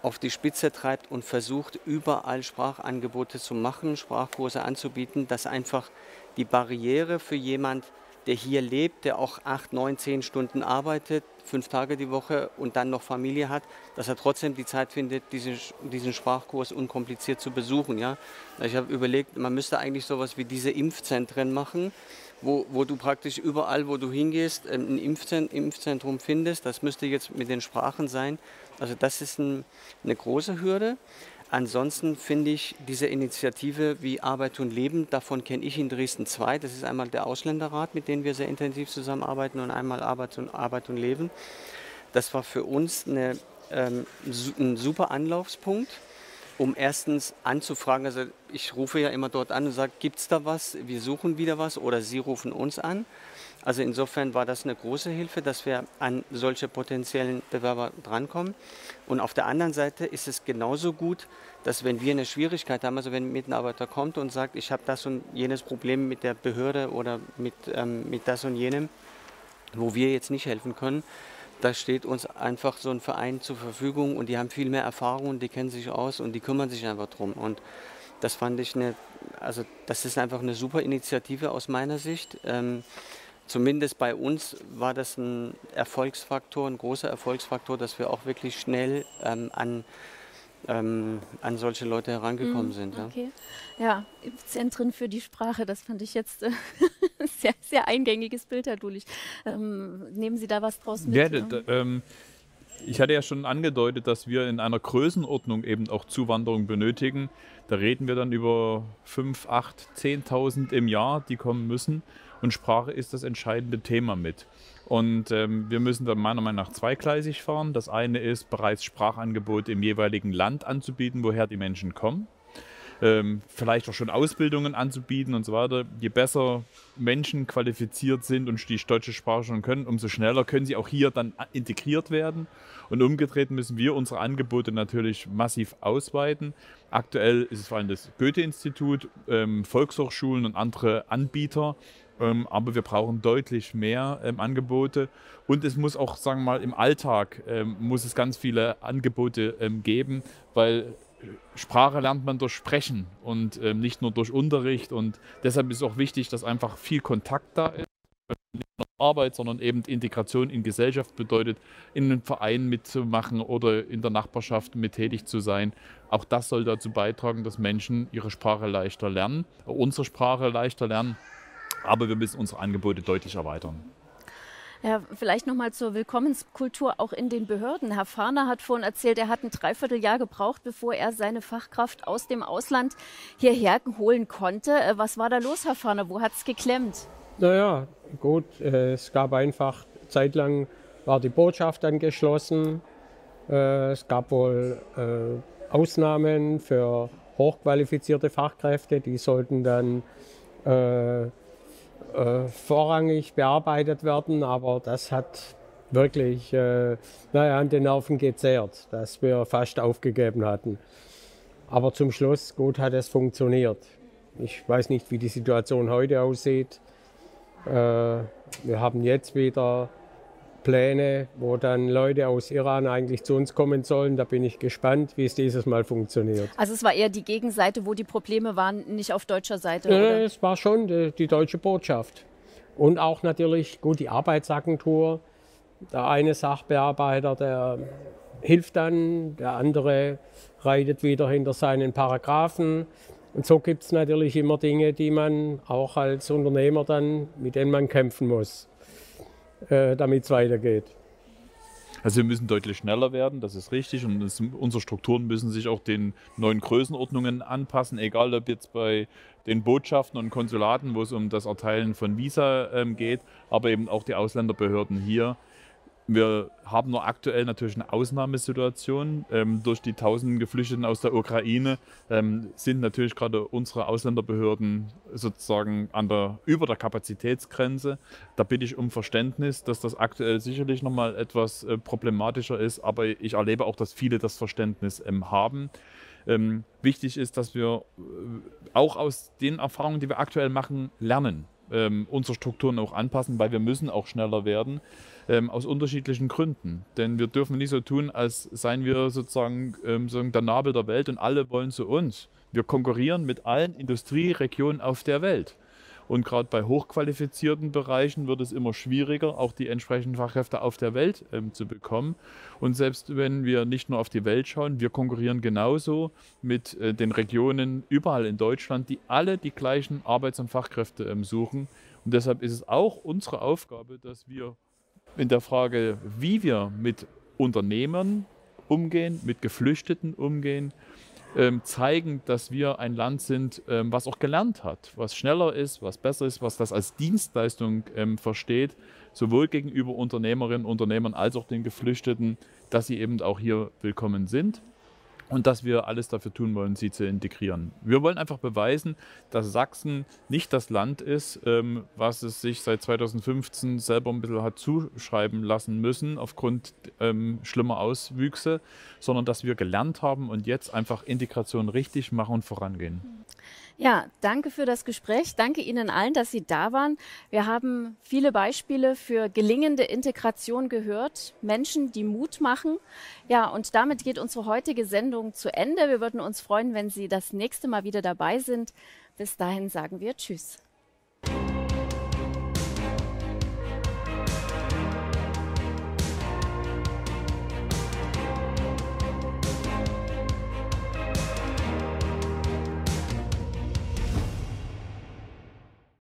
auf die Spitze treibt und versucht, überall Sprachangebote zu machen, Sprachkurse anzubieten, dass einfach die Barriere für jemand, der hier lebt, der auch acht, neun, zehn Stunden arbeitet, fünf Tage die Woche und dann noch Familie hat, dass er trotzdem die Zeit findet, diesen, diesen Sprachkurs unkompliziert zu besuchen. Ja? Ich habe überlegt, man müsste eigentlich sowas wie diese Impfzentren machen, wo, wo du praktisch überall, wo du hingehst, ein Impfzentrum findest. Das müsste jetzt mit den Sprachen sein. Also das ist ein, eine große Hürde. Ansonsten finde ich diese Initiative wie Arbeit und Leben, davon kenne ich in Dresden zwei. Das ist einmal der Ausländerrat, mit dem wir sehr intensiv zusammenarbeiten, und einmal Arbeit und, Arbeit und Leben. Das war für uns eine, ähm, ein super Anlaufspunkt, um erstens anzufragen. Also ich rufe ja immer dort an und sage, gibt es da was? Wir suchen wieder was oder Sie rufen uns an. Also insofern war das eine große Hilfe, dass wir an solche potenziellen Bewerber drankommen. Und auf der anderen Seite ist es genauso gut, dass wenn wir eine Schwierigkeit haben, also wenn ein Mitarbeiter kommt und sagt, ich habe das und jenes Problem mit der Behörde oder mit, ähm, mit das und jenem, wo wir jetzt nicht helfen können, da steht uns einfach so ein Verein zur Verfügung und die haben viel mehr Erfahrung und die kennen sich aus und die kümmern sich einfach drum. Und das fand ich eine, also das ist einfach eine super Initiative aus meiner Sicht. Ähm, zumindest bei uns war das ein Erfolgsfaktor, ein großer Erfolgsfaktor, dass wir auch wirklich schnell ähm, an, ähm, an solche Leute herangekommen mm, sind. Ja. Okay. Ja, Zentren für die Sprache, das fand ich jetzt äh, sehr, sehr eingängiges Bild, Herr Dulich. Ähm, nehmen Sie da was draus mit? Ja, ähm, ich hatte ja schon angedeutet, dass wir in einer Größenordnung eben auch Zuwanderung benötigen. Da reden wir dann über 5, 8, 10.000 im Jahr, die kommen müssen. Und Sprache ist das entscheidende Thema mit. Und ähm, wir müssen dann meiner Meinung nach zweigleisig fahren. Das eine ist, bereits Sprachangebote im jeweiligen Land anzubieten, woher die Menschen kommen ähm, vielleicht auch schon Ausbildungen anzubieten und so weiter. Je besser Menschen qualifiziert sind und die deutsche Sprache schon können, umso schneller können sie auch hier dann integriert werden. Und umgedreht müssen wir unsere Angebote natürlich massiv ausweiten. Aktuell ist es vor allem das Goethe-Institut, ähm, Volkshochschulen und andere Anbieter. Ähm, aber wir brauchen deutlich mehr ähm, Angebote und es muss auch, sagen wir mal, im Alltag ähm, muss es ganz viele Angebote ähm, geben, weil Sprache lernt man durch Sprechen und ähm, nicht nur durch Unterricht. Und deshalb ist auch wichtig, dass einfach viel Kontakt da ist. Nicht nur Arbeit, sondern eben Integration in Gesellschaft bedeutet, in einem Verein mitzumachen oder in der Nachbarschaft mit tätig zu sein. Auch das soll dazu beitragen, dass Menschen ihre Sprache leichter lernen, unsere Sprache leichter lernen. Aber wir müssen unsere Angebote deutlich erweitern. Ja, vielleicht noch mal zur Willkommenskultur auch in den Behörden. Herr Fahner hat vorhin erzählt, er hat ein Dreivierteljahr gebraucht, bevor er seine Fachkraft aus dem Ausland hierher holen konnte. Äh, was war da los, Herr Fahner? Wo hat es geklemmt? Naja, gut, äh, es gab einfach, zeitlang war die Botschaft dann geschlossen. Äh, es gab wohl Ausnahmen für hochqualifizierte Fachkräfte, die sollten dann äh, vorrangig bearbeitet werden, aber das hat wirklich äh, naja, an den Nerven gezehrt, dass wir fast aufgegeben hatten. Aber zum Schluss, gut hat es funktioniert. Ich weiß nicht, wie die Situation heute aussieht. Äh, wir haben jetzt wieder Pläne, wo dann Leute aus Iran eigentlich zu uns kommen sollen. Da bin ich gespannt, wie es dieses Mal funktioniert. Also es war eher die Gegenseite, wo die Probleme waren, nicht auf deutscher Seite? Äh, Oder? es war schon die, die deutsche Botschaft. Und auch natürlich gut die Arbeitsagentur. Der eine Sachbearbeiter, der hilft dann, der andere reitet wieder hinter seinen Paragraphen. Und so gibt es natürlich immer Dinge, die man auch als Unternehmer dann, mit denen man kämpfen muss, äh, damit es weitergeht. Also wir müssen deutlich schneller werden, das ist richtig. Und es, unsere Strukturen müssen sich auch den neuen Größenordnungen anpassen, egal ob jetzt bei den Botschaften und Konsulaten, wo es um das Erteilen von Visa ähm, geht, aber eben auch die Ausländerbehörden hier. Wir haben nur aktuell natürlich eine Ausnahmesituation. Ähm, durch die tausenden Geflüchteten aus der Ukraine ähm, sind natürlich gerade unsere Ausländerbehörden sozusagen an der, über der Kapazitätsgrenze. Da bitte ich um Verständnis, dass das aktuell sicherlich nochmal etwas äh, problematischer ist, aber ich erlebe auch, dass viele das Verständnis ähm, haben. Ähm, wichtig ist, dass wir äh, auch aus den Erfahrungen, die wir aktuell machen, lernen, ähm, unsere Strukturen auch anpassen, weil wir müssen auch schneller werden ähm, aus unterschiedlichen Gründen. Denn wir dürfen nicht so tun, als seien wir sozusagen, ähm, sozusagen der Nabel der Welt und alle wollen zu uns. Wir konkurrieren mit allen Industrieregionen auf der Welt. Und gerade bei hochqualifizierten Bereichen wird es immer schwieriger, auch die entsprechenden Fachkräfte auf der Welt ähm, zu bekommen. Und selbst wenn wir nicht nur auf die Welt schauen, wir konkurrieren genauso mit äh, den Regionen überall in Deutschland, die alle die gleichen Arbeits- und Fachkräfte ähm, suchen. Und deshalb ist es auch unsere Aufgabe, dass wir in der Frage, wie wir mit Unternehmern umgehen, mit Geflüchteten umgehen, zeigen, dass wir ein Land sind, ähm, was auch gelernt hat, was schneller ist, was besser ist, was das als Dienstleistung ähm, versteht, sowohl gegenüber Unternehmerinnen und Unternehmern als auch den Geflüchteten, dass sie eben auch hier willkommen sind und dass wir alles dafür tun wollen, sie zu integrieren. Wir wollen einfach beweisen, dass Sachsen nicht das Land ist, ähm, was es sich seit 2015 selber ein bisschen hat zuschreiben lassen müssen aufgrund ähm, schlimmer Auswüchse, sondern dass wir gelernt haben und jetzt einfach Integration richtig machen und vorangehen. Ja, danke für das Gespräch. Danke Ihnen allen, dass Sie da waren. Wir haben viele Beispiele für gelingende Integration gehört. Menschen, die Mut machen. Ja, und damit geht unsere heutige Sendung zu Ende. Wir würden uns freuen, wenn Sie das nächste Mal wieder dabei sind. Bis dahin sagen wir Tschüss.